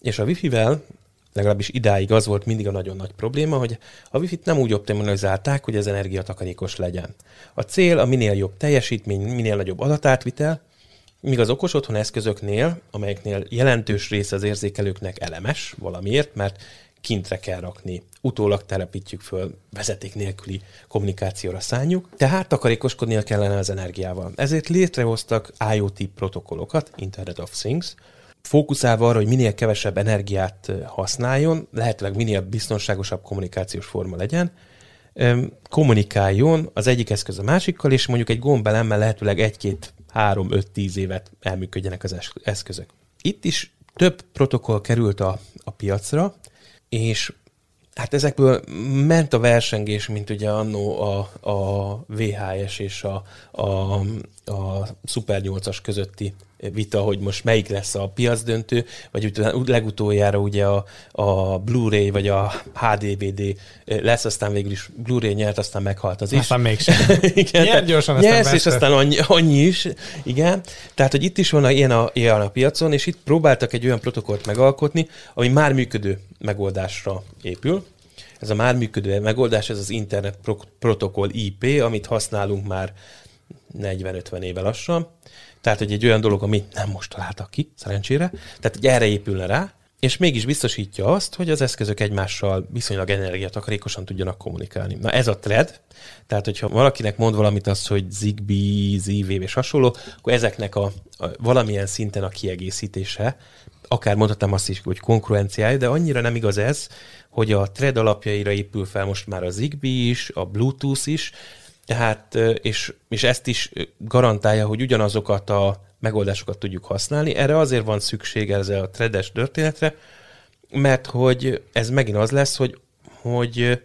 és a wifi-vel legalábbis idáig az volt mindig a nagyon nagy probléma, hogy a wifi-t nem úgy optimalizálták, hogy ez energiatakarékos legyen. A cél a minél jobb teljesítmény, minél nagyobb adatátvitel, míg az okos otthon eszközöknél, amelyeknél jelentős része az érzékelőknek elemes valamiért, mert kintre kell rakni, utólag telepítjük föl, vezeték nélküli kommunikációra szálljuk, tehát takarékoskodnia kellene az energiával. Ezért létrehoztak IoT protokollokat, Internet of Things, fókuszálva arra, hogy minél kevesebb energiát használjon, lehetőleg minél biztonságosabb kommunikációs forma legyen, kommunikáljon az egyik eszköz a másikkal, és mondjuk egy gombelemmel lehetőleg egy-két, három, öt, tíz évet elműködjenek az eszközök. Itt is több protokoll került a, a piacra, és hát ezekből ment a versengés, mint ugye annó a, a VHS és a, a, a Super 8-as közötti vita, hogy most melyik lesz a piacdöntő, vagy legutoljára ugye a, a Blu-ray vagy a HDVD lesz, aztán végül is Blu-ray nyert, aztán meghalt az is. Aztán mégsem. igen, Nyert gyorsan, aztán nyersz, és aztán annyi, annyi, is. Igen. Tehát, hogy itt is van ilyen a, ilyen a piacon, és itt próbáltak egy olyan protokollt megalkotni, ami már működő megoldásra épül. Ez a már működő megoldás, ez az Internet Protocol IP, amit használunk már 40-50 éve lassan. Tehát, hogy egy olyan dolog, amit nem most találtak ki, szerencsére. Tehát, hogy erre épülne rá, és mégis biztosítja azt, hogy az eszközök egymással viszonylag energiatakarékosan tudjanak kommunikálni. Na ez a thread, tehát hogyha valakinek mond valamit az, hogy Zigbee, Z-Wave és hasonló, akkor ezeknek a, a valamilyen szinten a kiegészítése, akár mondhatnám azt is, hogy konkurenciája, de annyira nem igaz ez, hogy a thread alapjaira épül fel most már a Zigbee is, a Bluetooth is, tehát, és, és ezt is garantálja, hogy ugyanazokat a megoldásokat tudjuk használni. Erre azért van szükség ez a threades történetre, mert hogy ez megint az lesz, hogy, hogy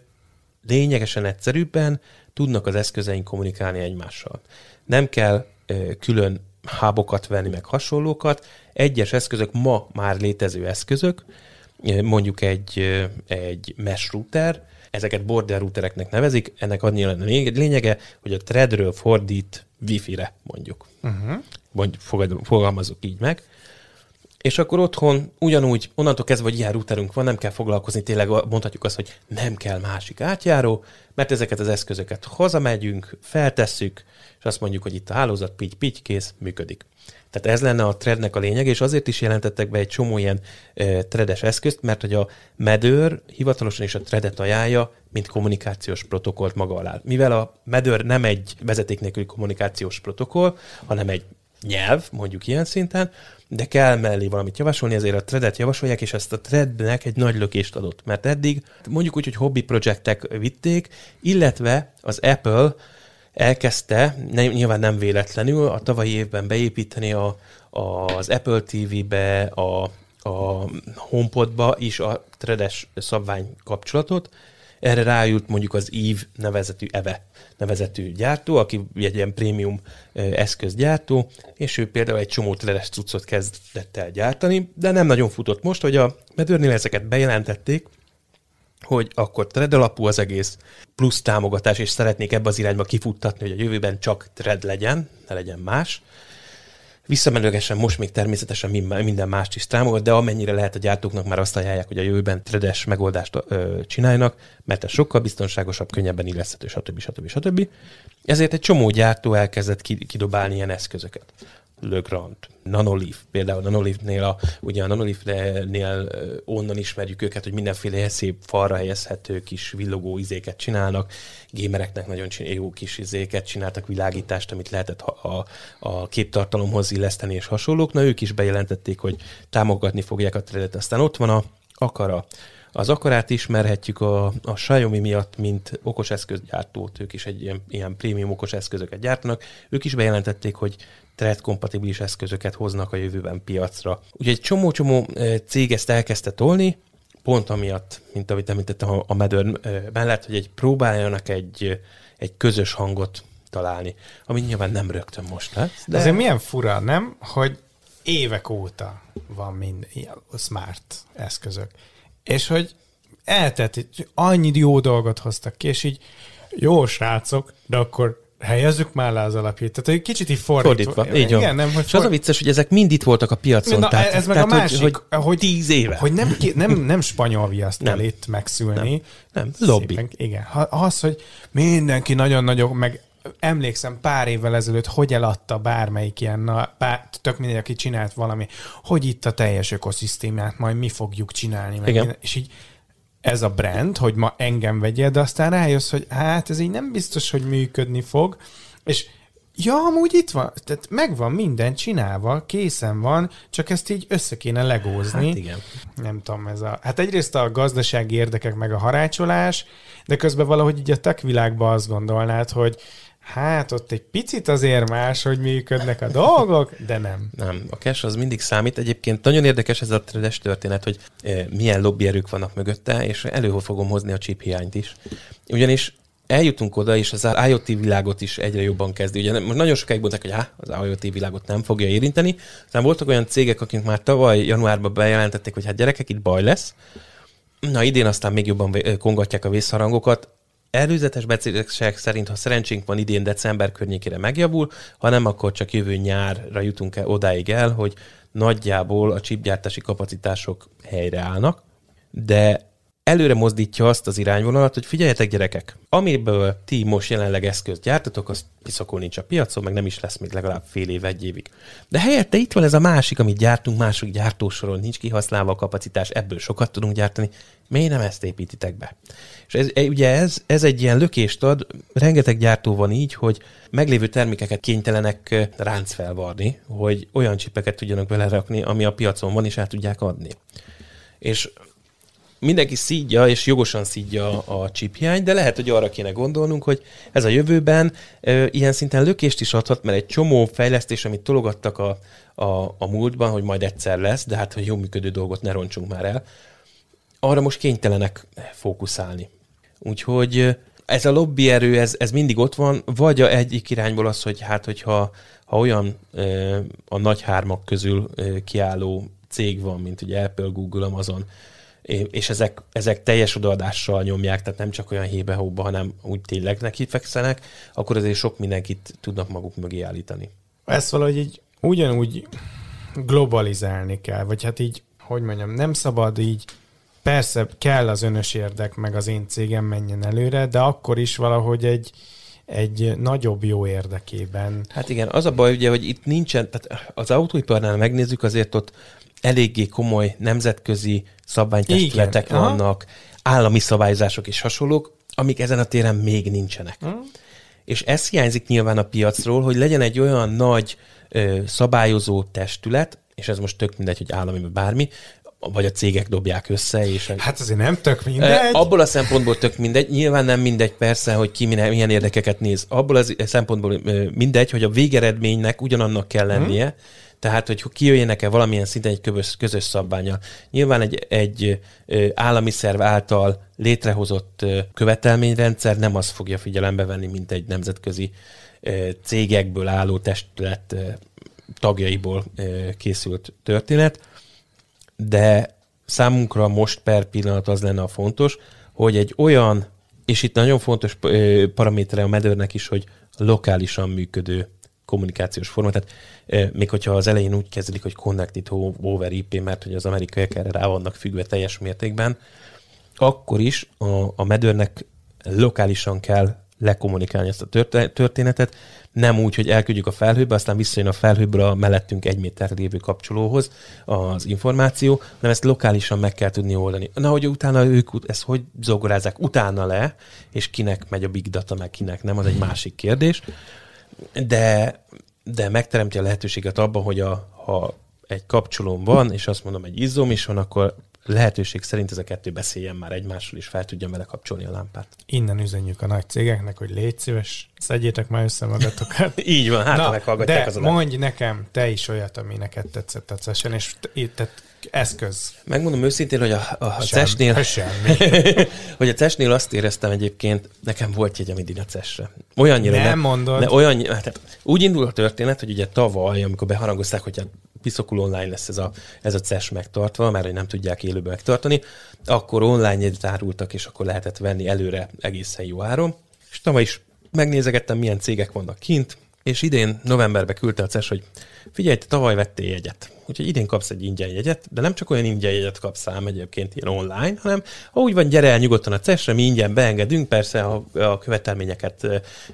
lényegesen egyszerűbben tudnak az eszközeink kommunikálni egymással. Nem kell külön hábokat venni, meg hasonlókat. Egyes eszközök ma már létező eszközök, mondjuk egy, egy mesh router, ezeket border routereknek nevezik, ennek annyi lenne lényege, hogy a threadről fordít wifi-re mondjuk. Uh-huh. Mondjuk fogalmazok így meg. És akkor otthon ugyanúgy, onnantól kezdve, hogy ilyen routerünk van, nem kell foglalkozni, tényleg mondhatjuk azt, hogy nem kell másik átjáró, mert ezeket az eszközöket hazamegyünk, feltesszük, és azt mondjuk, hogy itt a hálózat, pitty, pitty, kész, működik. Tehát ez lenne a threadnek a lényeg, és azért is jelentettek be egy csomó ilyen e, threades eszközt, mert hogy a Medőr hivatalosan is a threadet ajánlja, mint kommunikációs protokollt maga alá. Mivel a Medőr nem egy vezeték nélküli kommunikációs protokoll, hanem egy nyelv, mondjuk ilyen szinten, de kell mellé valamit javasolni, ezért a threadet javasolják, és ezt a threadnek egy nagy lökést adott. Mert eddig mondjuk úgy, hogy hobby projektek vitték, illetve az Apple elkezdte, nyilván nem véletlenül, a tavalyi évben beépíteni a, a, az Apple TV-be, a, a HomePod-ba is a threades szabvány kapcsolatot. Erre rájult mondjuk az Eve nevezetű, Eve nevezetű gyártó, aki egy ilyen prémium eszközgyártó, és ő például egy csomó threades cuccot kezdett el gyártani, de nem nagyon futott most, hogy a medőrnél ezeket bejelentették, hogy akkor thread alapú az egész, plusz támogatás, és szeretnék ebbe az irányba kifuttatni, hogy a jövőben csak thread legyen, ne legyen más. Visszamenőlegesen most még természetesen minden mást is támogat, de amennyire lehet a gyártóknak már azt ajánlják, hogy a jövőben tredes megoldást ö, csináljanak, mert ez sokkal biztonságosabb, könnyebben illeszthető, stb. stb. stb. Ezért egy csomó gyártó elkezdett kidobálni ilyen eszközöket. Le Grand, Nanolith, például Nanolith-nél, a, ugye a Nanolith-nél onnan ismerjük őket, hogy mindenféle szép falra helyezhető kis villogó izéket csinálnak, gémereknek nagyon jó kis izéket csináltak, világítást, amit lehetett a, a, képtartalomhoz illeszteni és hasonlók. Na ők is bejelentették, hogy támogatni fogják a tredet. Aztán ott van a Akara, az akarát ismerhetjük a, a Xiaomi miatt, mint okos eszközgyártót, ők is egy ilyen, ilyen prémium okos eszközöket gyártanak. Ők is bejelentették, hogy thread kompatibilis eszközöket hoznak a jövőben piacra. Ugye egy csomó-csomó cég ezt elkezdte tolni, pont amiatt, mint amit említettem a Medőr mellett, hogy egy próbáljanak egy, egy közös hangot találni, ami nyilván nem rögtön most lesz. De azért milyen fura, nem, hogy évek óta van mind smart eszközök, és hogy eltett, annyi jó dolgot hoztak ki, és így jó srácok, de akkor helyezzük már le az alapját. Tehát egy kicsit így fordítva. fordítva. Így igen, nem, hogy és for... az a vicces, hogy ezek mind itt voltak a piacon. Na, tehát, ez meg tehát, a másik, hogy, hogy, hogy tíz éve. Hogy nem, nem, nem spanyol viaszt kell itt megszülni. Nem, nem. lobby. Szépen, igen. Az, hogy mindenki nagyon nagyok, meg emlékszem pár évvel ezelőtt, hogy eladta bármelyik ilyen, na, bár, tök mindegy, aki csinált valami, hogy itt a teljes ökoszisztémát majd mi fogjuk csinálni. Meg Igen. És így ez a brand, hogy ma engem vegyél, de aztán rájössz, hogy hát ez így nem biztos, hogy működni fog, és Ja, amúgy itt van, tehát megvan minden csinálva, készen van, csak ezt így össze kéne legózni. Hát igen. Nem tudom, ez a... Hát egyrészt a gazdasági érdekek meg a harácsolás, de közben valahogy így a tech világban azt gondolnád, hogy hát ott egy picit azért más, hogy működnek a dolgok, de nem. Nem, a cash az mindig számít. Egyébként nagyon érdekes ez a tredes történet, hogy e, milyen lobbyerők vannak mögötte, és elő fogom hozni a chip hiányt is. Ugyanis eljutunk oda, és az IoT világot is egyre jobban kezdi. Ugye most nagyon sokáig mondták, hogy á, az IoT világot nem fogja érinteni. Aztán voltak olyan cégek, akik már tavaly januárban bejelentették, hogy hát gyerekek, itt baj lesz. Na idén aztán még jobban kongatják a vészharangokat. Előzetes becslések szerint, ha szerencsénk van idén december környékére megjavul, ha nem, akkor csak jövő nyárra jutunk el odáig el, hogy nagyjából a chipgyártási kapacitások helyreállnak, de előre mozdítja azt az irányvonalat, hogy figyeljetek gyerekek, amiből ti most jelenleg eszközt gyártatok, az piszakol nincs a piacon, meg nem is lesz még legalább fél év, egy évig. De helyette itt van ez a másik, amit gyártunk, másik gyártósoron, nincs kihasználva a kapacitás, ebből sokat tudunk gyártani, miért nem ezt építitek be? És ez, e, ugye ez, ez egy ilyen lökést ad, rengeteg gyártó van így, hogy meglévő termékeket kénytelenek ránc felvarni, hogy olyan csipeket tudjanak belerakni, ami a piacon van, és el tudják adni. És mindenki szídja, és jogosan szídja a hiány, de lehet, hogy arra kéne gondolnunk, hogy ez a jövőben e, ilyen szinten lökést is adhat, mert egy csomó fejlesztés, amit tologattak a, a, a múltban, hogy majd egyszer lesz, de hát, hogy jó működő dolgot ne roncsunk már el, arra most kénytelenek fókuszálni. Úgyhogy ez a lobby erő, ez, ez mindig ott van, vagy a egyik irányból az, hogy hát, hogyha ha olyan e, a nagy hármak közül e, kiálló cég van, mint ugye Apple, Google, Amazon, és ezek, ezek teljes odaadással nyomják, tehát nem csak olyan hébe-hóba, hanem úgy tényleg neki fekszenek, akkor azért sok mindenkit tudnak maguk mögé állítani. Ezt valahogy így ugyanúgy globalizálni kell, vagy hát így, hogy mondjam, nem szabad így persze kell az önös érdek, meg az én cégem menjen előre, de akkor is valahogy egy, egy nagyobb jó érdekében. Hát igen, az a baj ugye, hogy itt nincsen, tehát az autóiparnál megnézzük, azért ott eléggé komoly nemzetközi szabványtestületek Igen. vannak, állami szabályzások és hasonlók, amik ezen a téren még nincsenek. Hmm. És ez hiányzik nyilván a piacról, hogy legyen egy olyan nagy ö, szabályozó testület, és ez most tök mindegy, hogy állami vagy bármi, vagy a cégek dobják össze. És hát azért nem tök mindegy. Abból a szempontból tök mindegy. Nyilván nem mindegy persze, hogy ki milyen érdekeket néz. Abból a szempontból mindegy, hogy a végeredménynek ugyanannak kell lennie, hmm tehát, hogy kijöjjenek-e valamilyen szinten egy közös, közös szabványa. Nyilván egy, egy állami szerv által létrehozott követelményrendszer nem azt fogja figyelembe venni, mint egy nemzetközi cégekből álló testület tagjaiból készült történet, de számunkra most per pillanat az lenne a fontos, hogy egy olyan, és itt nagyon fontos paramétere a medőrnek is, hogy lokálisan működő kommunikációs forma. Tehát még hogyha az elején úgy kezdik, hogy Connected over IP, mert hogy az amerikaiak erre rá vannak függve teljes mértékben, akkor is a, a medőrnek lokálisan kell lekommunikálni ezt a történetet, nem úgy, hogy elküldjük a felhőbe, aztán visszajön a felhőből a mellettünk egy méter lévő kapcsolóhoz az információ, hanem ezt lokálisan meg kell tudni oldani. Na, hogy utána ők ezt hogy zogorázzák utána le, és kinek megy a big data, meg kinek nem, az egy másik kérdés. De de megteremti a lehetőséget abban, hogy a, ha egy kapcsolóm van, és azt mondom, egy izzom is van, akkor lehetőség szerint ez a kettő beszéljen már egymással, és fel tudja vele kapcsolni a lámpát. Innen üzenjük a nagy cégeknek, hogy légy szíves, szedjétek már össze magatokat. Így van, hát Na, meghallgatják de az mondj nekem te is olyat, ami neked tetszett a session, és tehát eszköz. Megmondom őszintén, hogy a, a, a CES-nél, hogy a CES-nél azt éreztem egyébként, nekem volt jegyem idén a CES-re. Olyannyira nem, nem mondod. Ne, olyan, tehát úgy indul a történet, hogy ugye tavaly, amikor beharangozták, hogy a piszokul online lesz ez a, ez a CES megtartva, mert hogy nem tudják élőben megtartani, akkor online jegyet árultak, és akkor lehetett venni előre egészen jó áron. És tavaly is megnézegettem, milyen cégek vannak kint, és idén novemberben küldte a CES, hogy figyelj, te tavaly vettél jegyet, úgyhogy idén kapsz egy ingyen jegyet, de nem csak olyan ingyen jegyet kapsz szám egyébként ilyen online, hanem ha úgy van, gyere el nyugodtan a CES-re, mi ingyen beengedünk, persze a, a követelményeket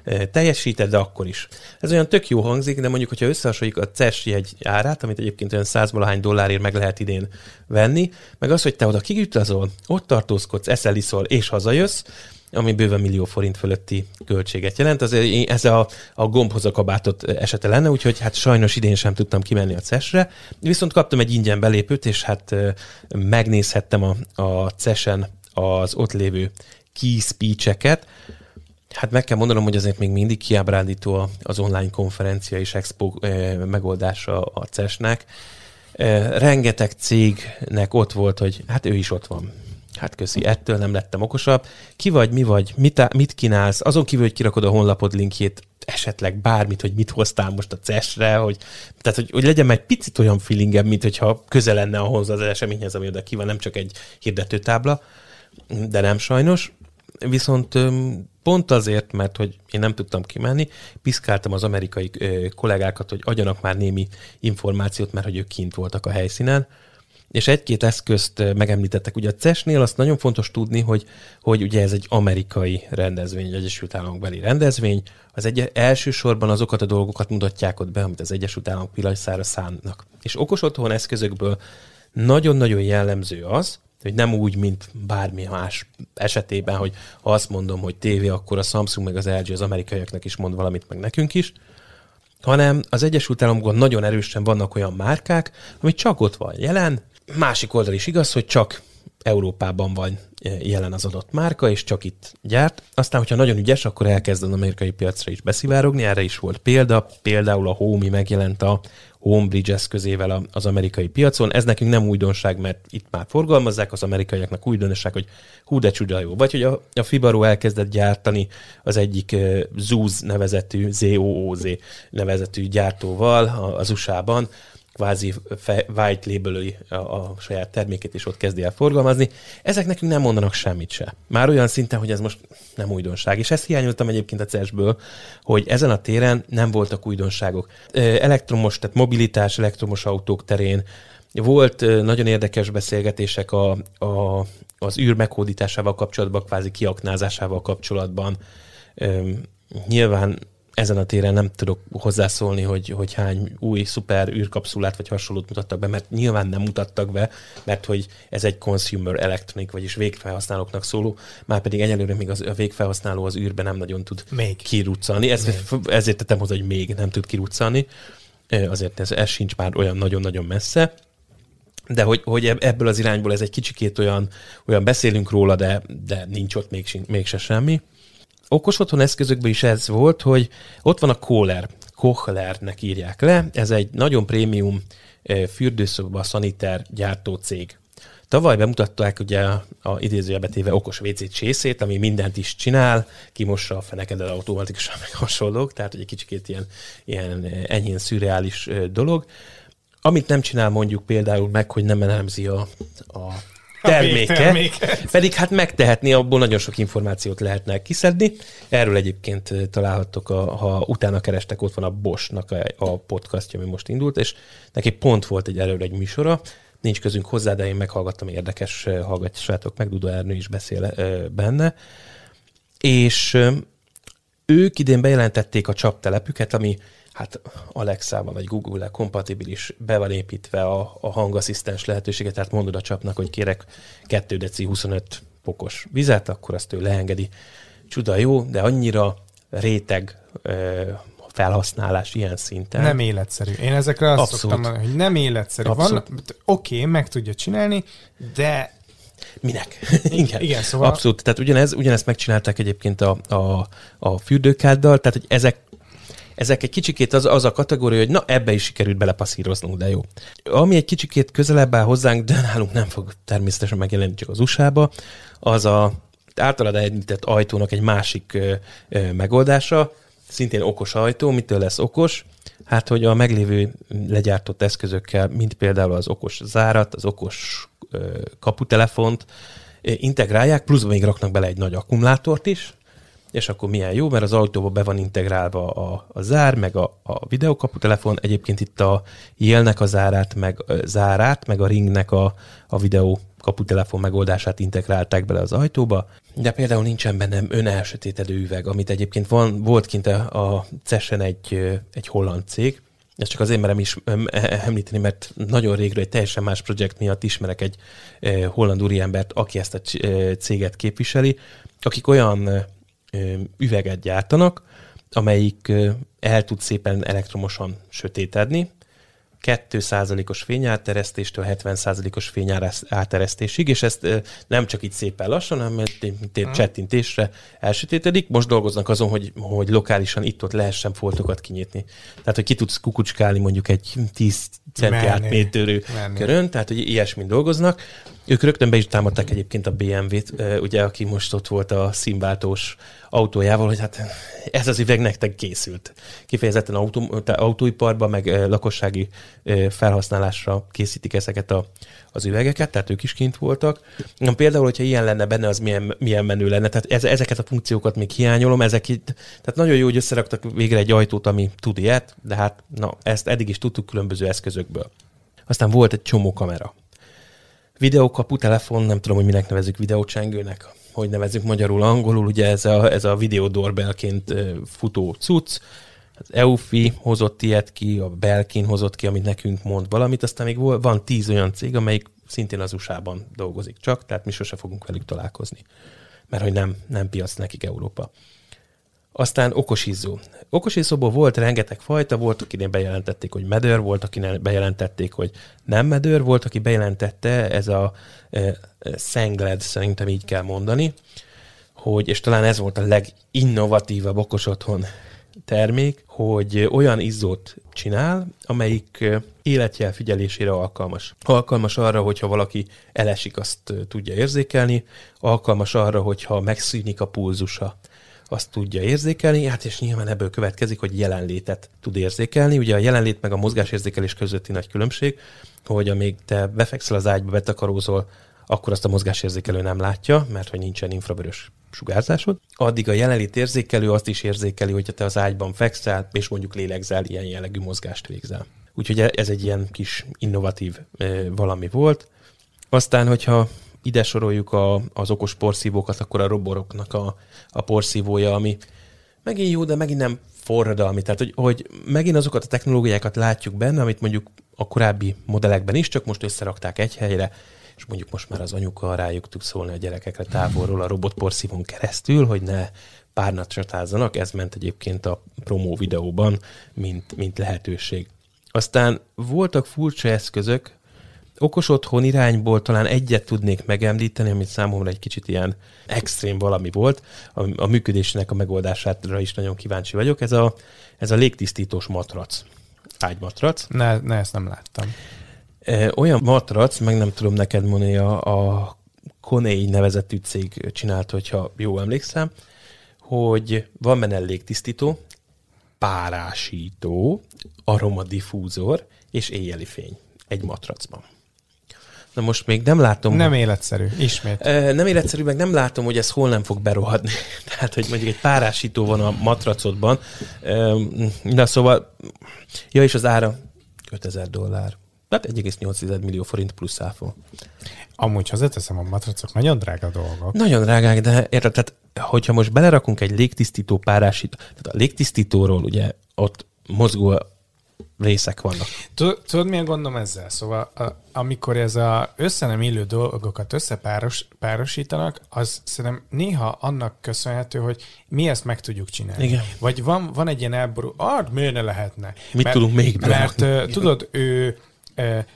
e, teljesíted, de akkor is. Ez olyan tök jó hangzik, de mondjuk, hogyha összehasonlítjuk a CES jegy árát, amit egyébként olyan százvalahány dollárért meg lehet idén venni, meg az, hogy te oda kigütazol, ott tartózkodsz, eszel, iszol és hazajössz, ami bőven millió forint fölötti költséget jelent. Azért ez a, a gombhoz a kabátot esete lenne, úgyhogy hát sajnos idén sem tudtam kimenni a CES-re, viszont kaptam egy ingyen belépőt, és hát megnézhettem a, a CES-en az ott lévő key speech-eket, Hát meg kell mondanom, hogy azért még mindig kiábrándító az online konferencia és expo megoldása a CES-nek. Rengeteg cégnek ott volt, hogy hát ő is ott van Hát köszi, ettől nem lettem okosabb. Ki vagy, mi vagy, mit, mit kínálsz? Azon kívül, hogy kirakod a honlapod linkjét, esetleg bármit, hogy mit hoztál most a CES-re, hogy, tehát, hogy, hogy legyen egy picit olyan feelingem, mint hogyha közel lenne ahhoz az eseményhez, ami oda ki van, nem csak egy hirdetőtábla, de nem sajnos. Viszont pont azért, mert hogy én nem tudtam kimenni, piszkáltam az amerikai kollégákat, hogy adjanak már némi információt, mert hogy ők kint voltak a helyszínen, és egy-két eszközt megemlítettek. Ugye a CES-nél azt nagyon fontos tudni, hogy, hogy ugye ez egy amerikai rendezvény, egy Egyesült Államok beli rendezvény. Az egy, elsősorban azokat a dolgokat mutatják ott be, amit az Egyesült Államok pillanatszára szánnak. És okos otthon eszközökből nagyon-nagyon jellemző az, hogy nem úgy, mint bármi más esetében, hogy ha azt mondom, hogy tévé, akkor a Samsung meg az LG az amerikaiaknak is mond valamit, meg nekünk is, hanem az Egyesült Államokban nagyon erősen vannak olyan márkák, ami csak ott van jelen, Másik oldal is igaz, hogy csak Európában van e, jelen az adott márka, és csak itt gyárt. Aztán, hogyha nagyon ügyes, akkor elkezd az amerikai piacra is beszivárogni. Erre is volt példa. Például a Homi megjelent a Homebridge eszközével az amerikai piacon. Ez nekünk nem újdonság, mert itt már forgalmazzák, az amerikaiaknak újdonság, hogy hú de csuda jó. Vagy hogy a, a Fibaro elkezdett gyártani az egyik uh, Zooz nevezetű, ZOOZ nevezetű gyártóval az USA-ban, kvázi white label a, a saját termékét, és ott kezdi el forgalmazni. Ezek nekünk nem mondanak semmit se. Már olyan szinten, hogy ez most nem újdonság. És ezt hiányoltam egyébként a CES-ből, hogy ezen a téren nem voltak újdonságok. Elektromos, tehát mobilitás, elektromos autók terén volt nagyon érdekes beszélgetések a, a, az űr meghódításával kapcsolatban, kvázi kiaknázásával kapcsolatban. Nyilván ezen a téren nem tudok hozzászólni, hogy, hogy hány új szuper űrkapszulát vagy hasonlót mutattak be, mert nyilván nem mutattak be, mert hogy ez egy consumer electronic, vagyis végfelhasználóknak szóló, már pedig egyelőre még az, a végfelhasználó az űrbe nem nagyon tud még. kiruccanni. Ez, még. Ezért tettem hozzá, hogy még nem tud kiruccanni. Azért ez, ez sincs már olyan nagyon-nagyon messze. De hogy, hogy ebből az irányból ez egy kicsikét olyan, olyan beszélünk róla, de, de nincs ott még, mégse semmi okos otthon eszközökben is ez volt, hogy ott van a Kohler, Kohlernek írják le, ez egy nagyon prémium fürdőszoba szaniter gyártó cég. Tavaly bemutatták ugye a, a idézőjelbe téve okos WC csészét, ami mindent is csinál, kimossa a fenekedet automatikusan, meg hasonlók, tehát egy kicsit ilyen, ilyen enyhén szürreális dolog. Amit nem csinál mondjuk például meg, hogy nem elemzi a, a terméke, pedig hát megtehetni, abból nagyon sok információt lehetne kiszedni. Erről egyébként találhattok, a, ha utána kerestek, ott van a Bosch-nak a, a podcastja, ami most indult, és neki pont volt egy erről egy műsora, nincs közünk hozzá, de én meghallgattam, érdekes, hallgatjátok meg, Duda Ernő is beszél benne. És ők idén bejelentették a csaptelepüket, ami hát Alexa-val vagy Google-el kompatibilis, be van építve a, a hangasszisztens lehetőséget, tehát mondod a csapnak, hogy kérek 2 deci 25 pokos vizet, akkor azt ő leengedi. Csuda jó, de annyira réteg felhasználás ilyen szinten. Nem életszerű. Én ezekre azt Abszolút. szoktam mondani, hogy nem életszerű. Van, oké, okay, meg tudja csinálni, de Minek? Igen. Igen, szóval... Abszolút. Tehát ugyanez, ugyanezt megcsinálták egyébként a, a, a fürdőkáddal, tehát hogy ezek ezek egy kicsikét az, az a kategória, hogy na ebbe is sikerült belepasszíroznunk, de jó. Ami egy kicsikét közelebb áll hozzánk, de nálunk nem fog természetesen megjelenni csak az USA-ba, az a általad említett ajtónak egy másik ö, ö, megoldása, szintén okos ajtó, mitől lesz okos? Hát, hogy a meglévő legyártott eszközökkel, mint például az okos zárat, az okos ö, kaputelefont, integrálják, plusz még raknak bele egy nagy akkumulátort is, és akkor milyen jó, mert az autóba be van integrálva a, a zár, meg a, a videókaputelefon. Egyébként itt a Yelnek a zárát, meg a zárát, meg a Ringnek a, a videó kaputelefon megoldását integrálták bele az ajtóba, de például nincsen benne önelsötétedő üveg, amit egyébként van, volt kint a, CES-en egy, egy holland cég, ezt csak azért merem is említeni, mert nagyon régről egy teljesen más projekt miatt ismerek egy holland úriembert, aki ezt a céget képviseli, akik olyan üveget gyártanak, amelyik el tud szépen elektromosan sötétedni, 2%-os fényáteresztéstől 70%-os fényáteresztésig, és ezt nem csak így szépen lassan, hanem mint csettintésre elsötétedik. Most dolgoznak azon, hogy, hogy lokálisan itt-ott lehessen foltokat kinyitni. Tehát, hogy ki tudsz kukucskálni mondjuk egy 10 centi átmétőrű körön, tehát, hogy ilyesmin dolgoznak. Ők rögtön be is támadták egyébként a BMW-t, ugye, aki most ott volt a színváltós autójával, hogy hát ez az üveg nektek készült. Kifejezetten autó, autóiparban, meg lakossági felhasználásra készítik ezeket a, az üvegeket, tehát ők is kint voltak. Például, hogyha ilyen lenne benne, az milyen, milyen menő lenne. Tehát ez, ezeket a funkciókat még hiányolom, ezek itt, tehát nagyon jó, hogy összeraktak végre egy ajtót, ami tud ilyet, de hát na, ezt eddig is tudtuk különböző eszközökből. Aztán volt egy csomó kamera videókapu, telefon, nem tudom, hogy minek nevezük videócsengőnek, hogy nevezzük magyarul, angolul, ugye ez a, ez a videó doorbellként futó cucc, az EUFI hozott ilyet ki, a Belkin hozott ki, amit nekünk mond valamit, aztán még van tíz olyan cég, amelyik szintén az USA-ban dolgozik csak, tehát mi sose fogunk velük találkozni, mert hogy nem, nem piac nekik Európa. Aztán okosizzó. Okosizzóból volt rengeteg fajta, volt, akinél bejelentették, hogy medőr, volt, akinél bejelentették, hogy nem medőr, volt, aki bejelentette, ez a e, Sengled, szerintem így kell mondani, hogy, és talán ez volt a leginnovatívabb okos otthon termék, hogy olyan izzót csinál, amelyik életjel figyelésére alkalmas. Alkalmas arra, hogyha valaki elesik, azt tudja érzékelni, alkalmas arra, hogyha megszűnik a pulzusa, azt tudja érzékelni, hát és nyilván ebből következik, hogy jelenlétet tud érzékelni. Ugye a jelenlét meg a mozgásérzékelés közötti nagy különbség, hogy amíg te befekszel az ágyba, betakarózol, akkor azt a mozgásérzékelő nem látja, mert hogy nincsen infravörös sugárzásod. Addig a jelenlét érzékelő azt is érzékeli, hogyha te az ágyban fekszel, és mondjuk lélegzel, ilyen jellegű mozgást végzel. Úgyhogy ez egy ilyen kis innovatív valami volt. Aztán, hogyha ide soroljuk a, az okos porszívókat, akkor a roboroknak a, a porszívója, ami megint jó, de megint nem forradalmi. Tehát, hogy, hogy megint azokat a technológiákat látjuk benne, amit mondjuk a korábbi modellekben is, csak most összerakták egy helyre, és mondjuk most már az anyuka rájuk tud szólni a gyerekekre távolról a robotporszívón keresztül, hogy ne párnat csatázzanak. Ez ment egyébként a promó videóban, mint, mint lehetőség. Aztán voltak furcsa eszközök, okos otthon irányból talán egyet tudnék megemlíteni, amit számomra egy kicsit ilyen extrém valami volt. A, a működésének a megoldására is nagyon kíváncsi vagyok. Ez a, ez a légtisztítós matrac, ágymatrac. Ne, ne, ezt nem láttam. Olyan matrac, meg nem tudom neked mondani, a, a Konei nevezetű cég csinált, hogyha jó emlékszem, hogy van benne légtisztító, párásító, aromadifúzor és éjjeli fény egy matracban. Na most még nem látom... Nem életszerű, ismét. Nem életszerű, meg nem látom, hogy ez hol nem fog berohadni. Tehát, hogy mondjuk egy párásító van a matracodban. Na szóval, ja, és az ára 5000 dollár. Tehát 1,8 millió forint plusz áfa. Amúgy hozzáteszem, a matracok nagyon drága dolgok. Nagyon drágák, de érted, tehát hogyha most belerakunk egy légtisztító párásító, tehát a légtisztítóról ugye ott mozgó részek vannak. Tudod, mi a gondom ezzel? Szóval a, amikor ez a össze nem illő dolgokat összepárosítanak, az szerintem néha annak köszönhető, hogy mi ezt meg tudjuk csinálni. Igen. Vagy van, van egy ilyen elború, ah, miért ne lehetne? Mit mert, tudunk még Mert uh, tudod, ő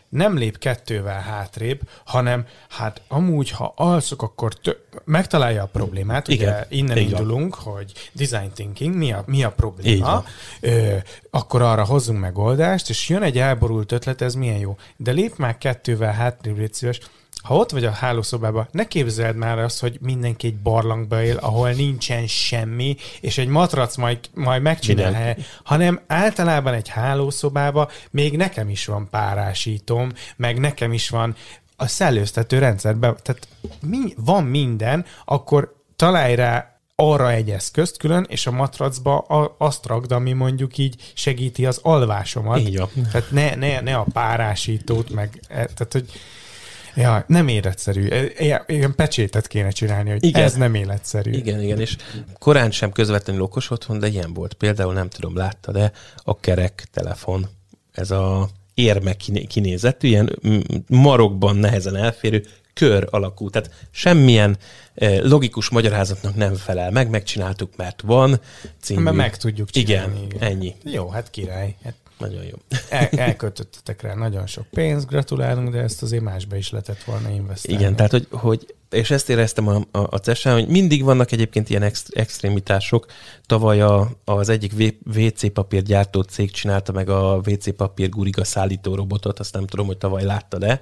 nem lép kettővel hátrébb, hanem hát amúgy, ha alszok, akkor tö- megtalálja a problémát. Igen. Ugye innen Igen. indulunk, hogy design thinking, mi a, mi a probléma, ö, akkor arra hozzunk megoldást, és jön egy elborult ötlet, ez milyen jó. De lép már kettővel hátrébb, légy szíves, ha ott vagy a hálószobában, ne képzeld már azt, hogy mindenki egy barlangba él, ahol nincsen semmi, és egy matrac majd, majd megcsinál, Minden. hanem általában egy hálószobába még nekem is van párásítom, meg nekem is van a szellőztető rendszerben, tehát mi, van minden, akkor találj rá arra egy eszközt külön, és a matracba azt rakd, ami mondjuk így segíti az alvásomat. Így Tehát ne, ne, ne a párásítót, meg, e, tehát hogy Ja, nem életszerű. Ilyen pecsétet kéne csinálni, hogy igen. ez nem életszerű. Igen, igen, és korán sem közvetlenül okos otthon, de ilyen volt. Például nem tudom, látta, de a kerek telefon. Ez a érme kinézetű, ilyen marokban nehezen elférő, kör alakú. Tehát semmilyen eh, logikus magyarázatnak nem felel meg, megcsináltuk, mert van című. Mert meg tudjuk csinálni. Igen, igen. ennyi. Jó, hát király. Hát nagyon jó. El, elköltöttetek rá nagyon sok pénzt, gratulálunk, de ezt azért másba is lehetett volna investálni. Igen, tehát hogy, hogy és ezt éreztem a, a, a ces hogy mindig vannak egyébként ilyen ex, extrémitások. Tavaly a, az egyik WC papír gyártó cég csinálta meg a WC papír guriga szállító robotot, azt nem tudom, hogy tavaly látta de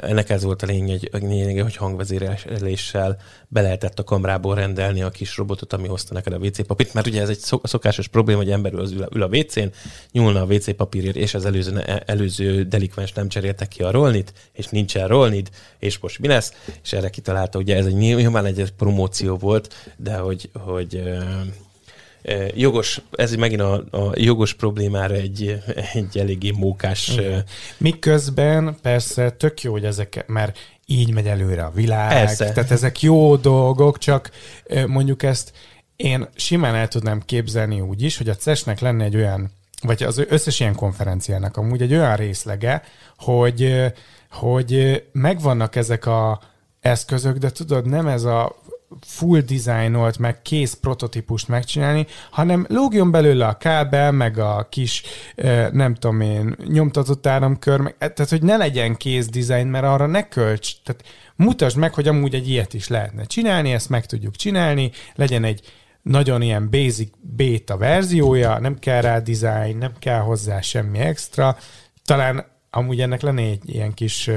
ennek ez volt a lényeg, lényeg hogy hangvezéreléssel be lehetett a kamrából rendelni a kis robotot, ami hozta neked a WC papírt, mert ugye ez egy szokásos probléma, hogy ember ül, ül a WC-n, nyúlna a WC papírért, és az előző, előző delikvens nem cseréltek ki a rolnit, és nincsen rolnid, és most mi lesz? És erre kitalálta, ugye ez egy nyilván egy promóció volt, de hogy, hogy jogos, ez megint a, a jogos problémára egy, egy eléggé mókás... Miközben persze tök jó, hogy ezek, mert így megy előre a világ, persze. tehát ezek jó dolgok, csak mondjuk ezt én simán el tudnám képzelni úgy is, hogy a CES-nek lenne egy olyan, vagy az összes ilyen konferenciának amúgy egy olyan részlege, hogy, hogy megvannak ezek a eszközök, de tudod, nem ez a full designolt, meg kész prototípust megcsinálni, hanem lógjon belőle a kábel, meg a kis, nem tudom én, nyomtatott áramkör, meg, tehát hogy ne legyen kész design, mert arra ne költs. Tehát mutasd meg, hogy amúgy egy ilyet is lehetne csinálni, ezt meg tudjuk csinálni, legyen egy nagyon ilyen basic beta verziója, nem kell rá design, nem kell hozzá semmi extra. Talán amúgy ennek lenne egy ilyen kis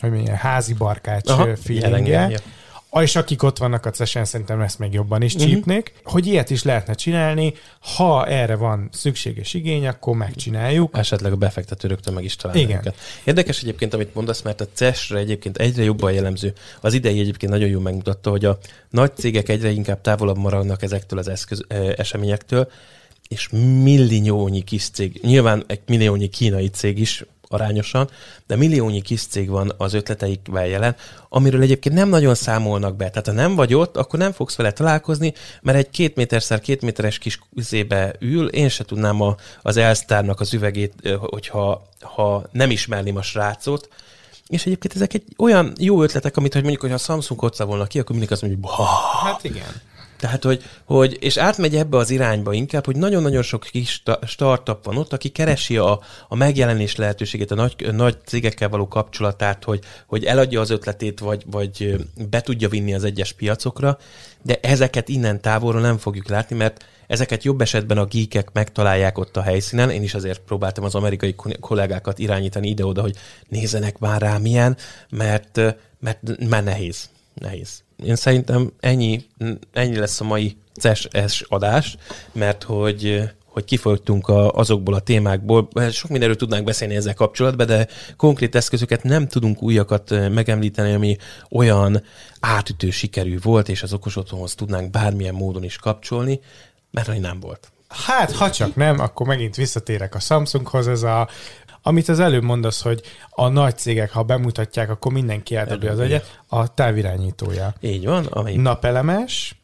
hogy mondjam, házi barkács Aha, feelingje. És akik ott vannak a cesen, szerintem ezt még jobban is uh-huh. csípnék, hogy ilyet is lehetne csinálni, ha erre van szükséges igény, akkor megcsináljuk. Esetleg a befektető rögtön meg is találja Igen. őket. Érdekes egyébként, amit mondasz, mert a CES-re egyébként egyre jobban jellemző. Az idei egyébként nagyon jól megmutatta, hogy a nagy cégek egyre inkább távolabb maradnak ezektől az eszköz, eseményektől, és milliónyi kis cég, nyilván egy milliónyi kínai cég is arányosan, de milliónyi kis cég van az ötleteikvel jelen, amiről egyébként nem nagyon számolnak be. Tehát ha nem vagy ott, akkor nem fogsz vele találkozni, mert egy két méterszer két méteres kis üzébe ül, én se tudnám a, az Elsztárnak az üvegét, hogyha ha nem ismerném a srácot, és egyébként ezek egy olyan jó ötletek, amit hogy mondjuk, hogy a Samsung hozza volna ki, akkor mindig azt mondjuk, hogy Hát igen. Tehát, hogy, hogy, és átmegy ebbe az irányba inkább, hogy nagyon-nagyon sok kis startup van ott, aki keresi a, a megjelenés lehetőségét, a nagy, nagy cégekkel való kapcsolatát, hogy, hogy eladja az ötletét, vagy, vagy be tudja vinni az egyes piacokra, de ezeket innen távolról nem fogjuk látni, mert ezeket jobb esetben a geekek megtalálják ott a helyszínen. Én is azért próbáltam az amerikai kollégákat irányítani ide-oda, hogy nézzenek már rá milyen, mert, mert már nehéz. Nehéz én szerintem ennyi, ennyi lesz a mai CES adás, mert hogy hogy kifogtunk a, azokból a témákból. Sok mindenről tudnánk beszélni ezzel kapcsolatban, de konkrét eszközöket nem tudunk újakat megemlíteni, ami olyan átütő sikerű volt, és az okos otthonhoz tudnánk bármilyen módon is kapcsolni, mert hogy nem volt. Hát, ha csak nem, akkor megint visszatérek a Samsunghoz, ez a amit az előbb mondasz, hogy a nagy cégek, ha bemutatják, akkor mindenki eldobja az egyet, a távirányítója. Így van. Ami... Napelemes,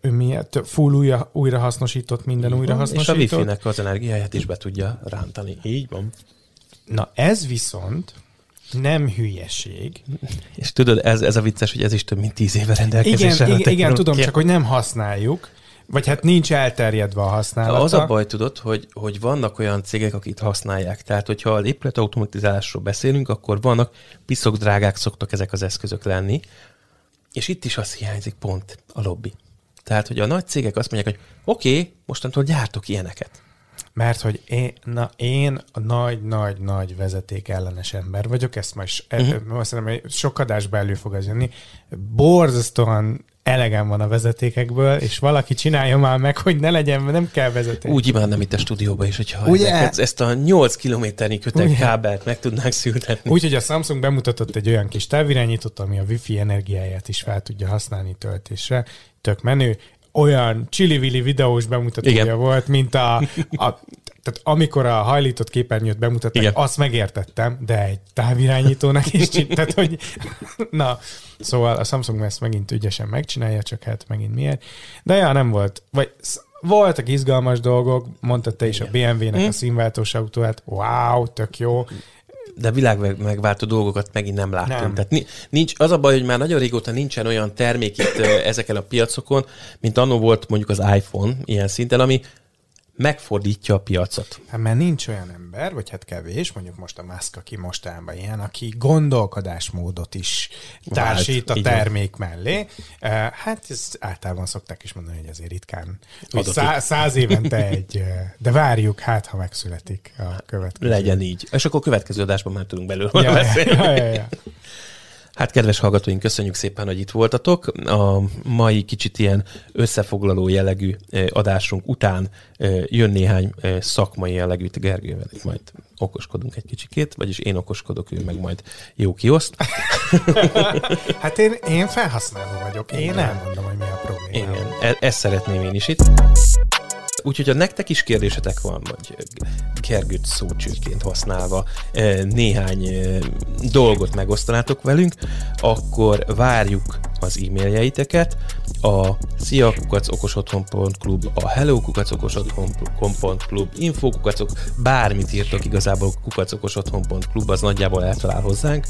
miért full újra, újrahasznosított, minden újrahasznosított. És a wifi-nek az energiáját is be tudja rántani. Így van. Na ez viszont nem hülyeség. És tudod, ez, ez a vicces, hogy ez is több mint tíz éve rendelkezésre. Igen, igen, igen, tudom, csak hogy nem használjuk. Vagy hát nincs elterjedve a használata. Az a baj, tudod, hogy, hogy vannak olyan cégek, akik használják. Tehát, hogyha az épület automatizálásról beszélünk, akkor vannak, piszok drágák szoktak ezek az eszközök lenni, és itt is az hiányzik pont a lobby. Tehát, hogy a nagy cégek azt mondják, hogy oké, okay, mostantól gyártok ilyeneket. Mert hogy én, na, én a nagy-nagy-nagy vezeték ellenes ember vagyok, ezt majd uh-huh. azt hiszem, hogy sok adásba elő fog az jönni. Borzasztóan elegem van a vezetékekből, és valaki csinálja már meg, hogy ne legyen, nem kell vezeték. Úgy imádnám itt a stúdióba is, hogyha Ugye? Ezt, ezt a 8 kilométernyi kötek Ugye? kábelt meg tudnánk szültetni. Úgyhogy a Samsung bemutatott egy olyan kis távirányítót, ami a wifi energiáját is fel tudja használni töltésre. Tök menő olyan csili videós bemutatója Igen. volt, mint a, a tehát amikor a hajlított képernyőt bemutatták, Igen. azt megértettem, de egy távirányítónak is, tehát hogy na, szóval a Samsung ezt megint ügyesen megcsinálja, csak hát megint miért. De ja, nem volt, vagy voltak izgalmas dolgok, mondtad te is Igen. a BMW-nek hm? a színváltós autóját, wow, tök jó, de világ megváltó dolgokat megint nem láttunk. Nem. Tehát nincs, az a baj, hogy már nagyon régóta nincsen olyan termék itt ezeken a piacokon, mint annó volt mondjuk az iPhone ilyen szinten, ami megfordítja a piacot. Hát mert nincs olyan ember, vagy hát kevés, mondjuk most a Musk, aki mostában ilyen, aki gondolkodásmódot is társít Vált, a termék van. mellé. Hát ez általában szokták is mondani, hogy azért ritkán, szá- száz évente egy, de várjuk, hát ha megszületik a következő. Legyen így. És akkor a következő adásban már tudunk belőle ja, beszélni. Ja, ja, ja. Hát kedves hallgatóink, köszönjük szépen, hogy itt voltatok. A mai kicsit ilyen összefoglaló jellegű adásunk után jön néhány szakmai jellegű, Gergővel itt majd okoskodunk egy kicsikét, vagyis én okoskodok, ő meg majd jó kioszt. hát én, én felhasználó vagyok, én elmondom, hogy mi a probléma. Igen, e- ezt szeretném én is itt. Úgyhogy ha nektek is kérdésetek van, vagy Gergőt szócsőként használva eh, néhány eh, dolgot megosztanátok velünk, akkor várjuk az e-mailjeit a sziakukacokosotthon.klub, a hellokukacokosotthon.klub, infokukacok, bármit írtok igazából kukacokosotthon.klub, az nagyjából eltalál hozzánk,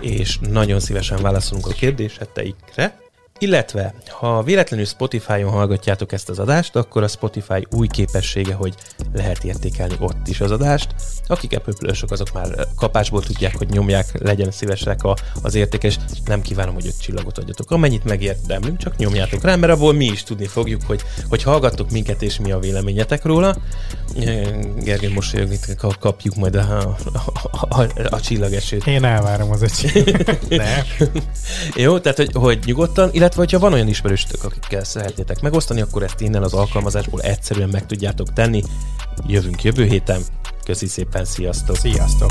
és nagyon szívesen válaszolunk a kérdéseteikre. Illetve, ha véletlenül Spotify-on hallgatjátok ezt az adást, akkor a Spotify új képessége, hogy lehet értékelni ott is az adást. Akik apple azok már kapásból tudják, hogy nyomják, legyen szívesek a, az értékes. Nem kívánom, hogy öt csillagot adjatok. Amennyit megérdemlünk, csak nyomjátok rá, mert abból mi is tudni fogjuk, hogy, hogy hallgattok minket, és mi a véleményetek róla. Gergő mosolyogni, kapjuk majd a, a, a, a, csillagesőt. Én elvárom az öt Jó, tehát hogy, hogy nyugodtan, illetve illetve, hogyha van olyan ismerősök, akikkel szeretnétek megosztani, akkor ezt innen az alkalmazásból egyszerűen meg tudjátok tenni. Jövünk jövő héten. Köszi szépen, sziasztok! Sziasztok!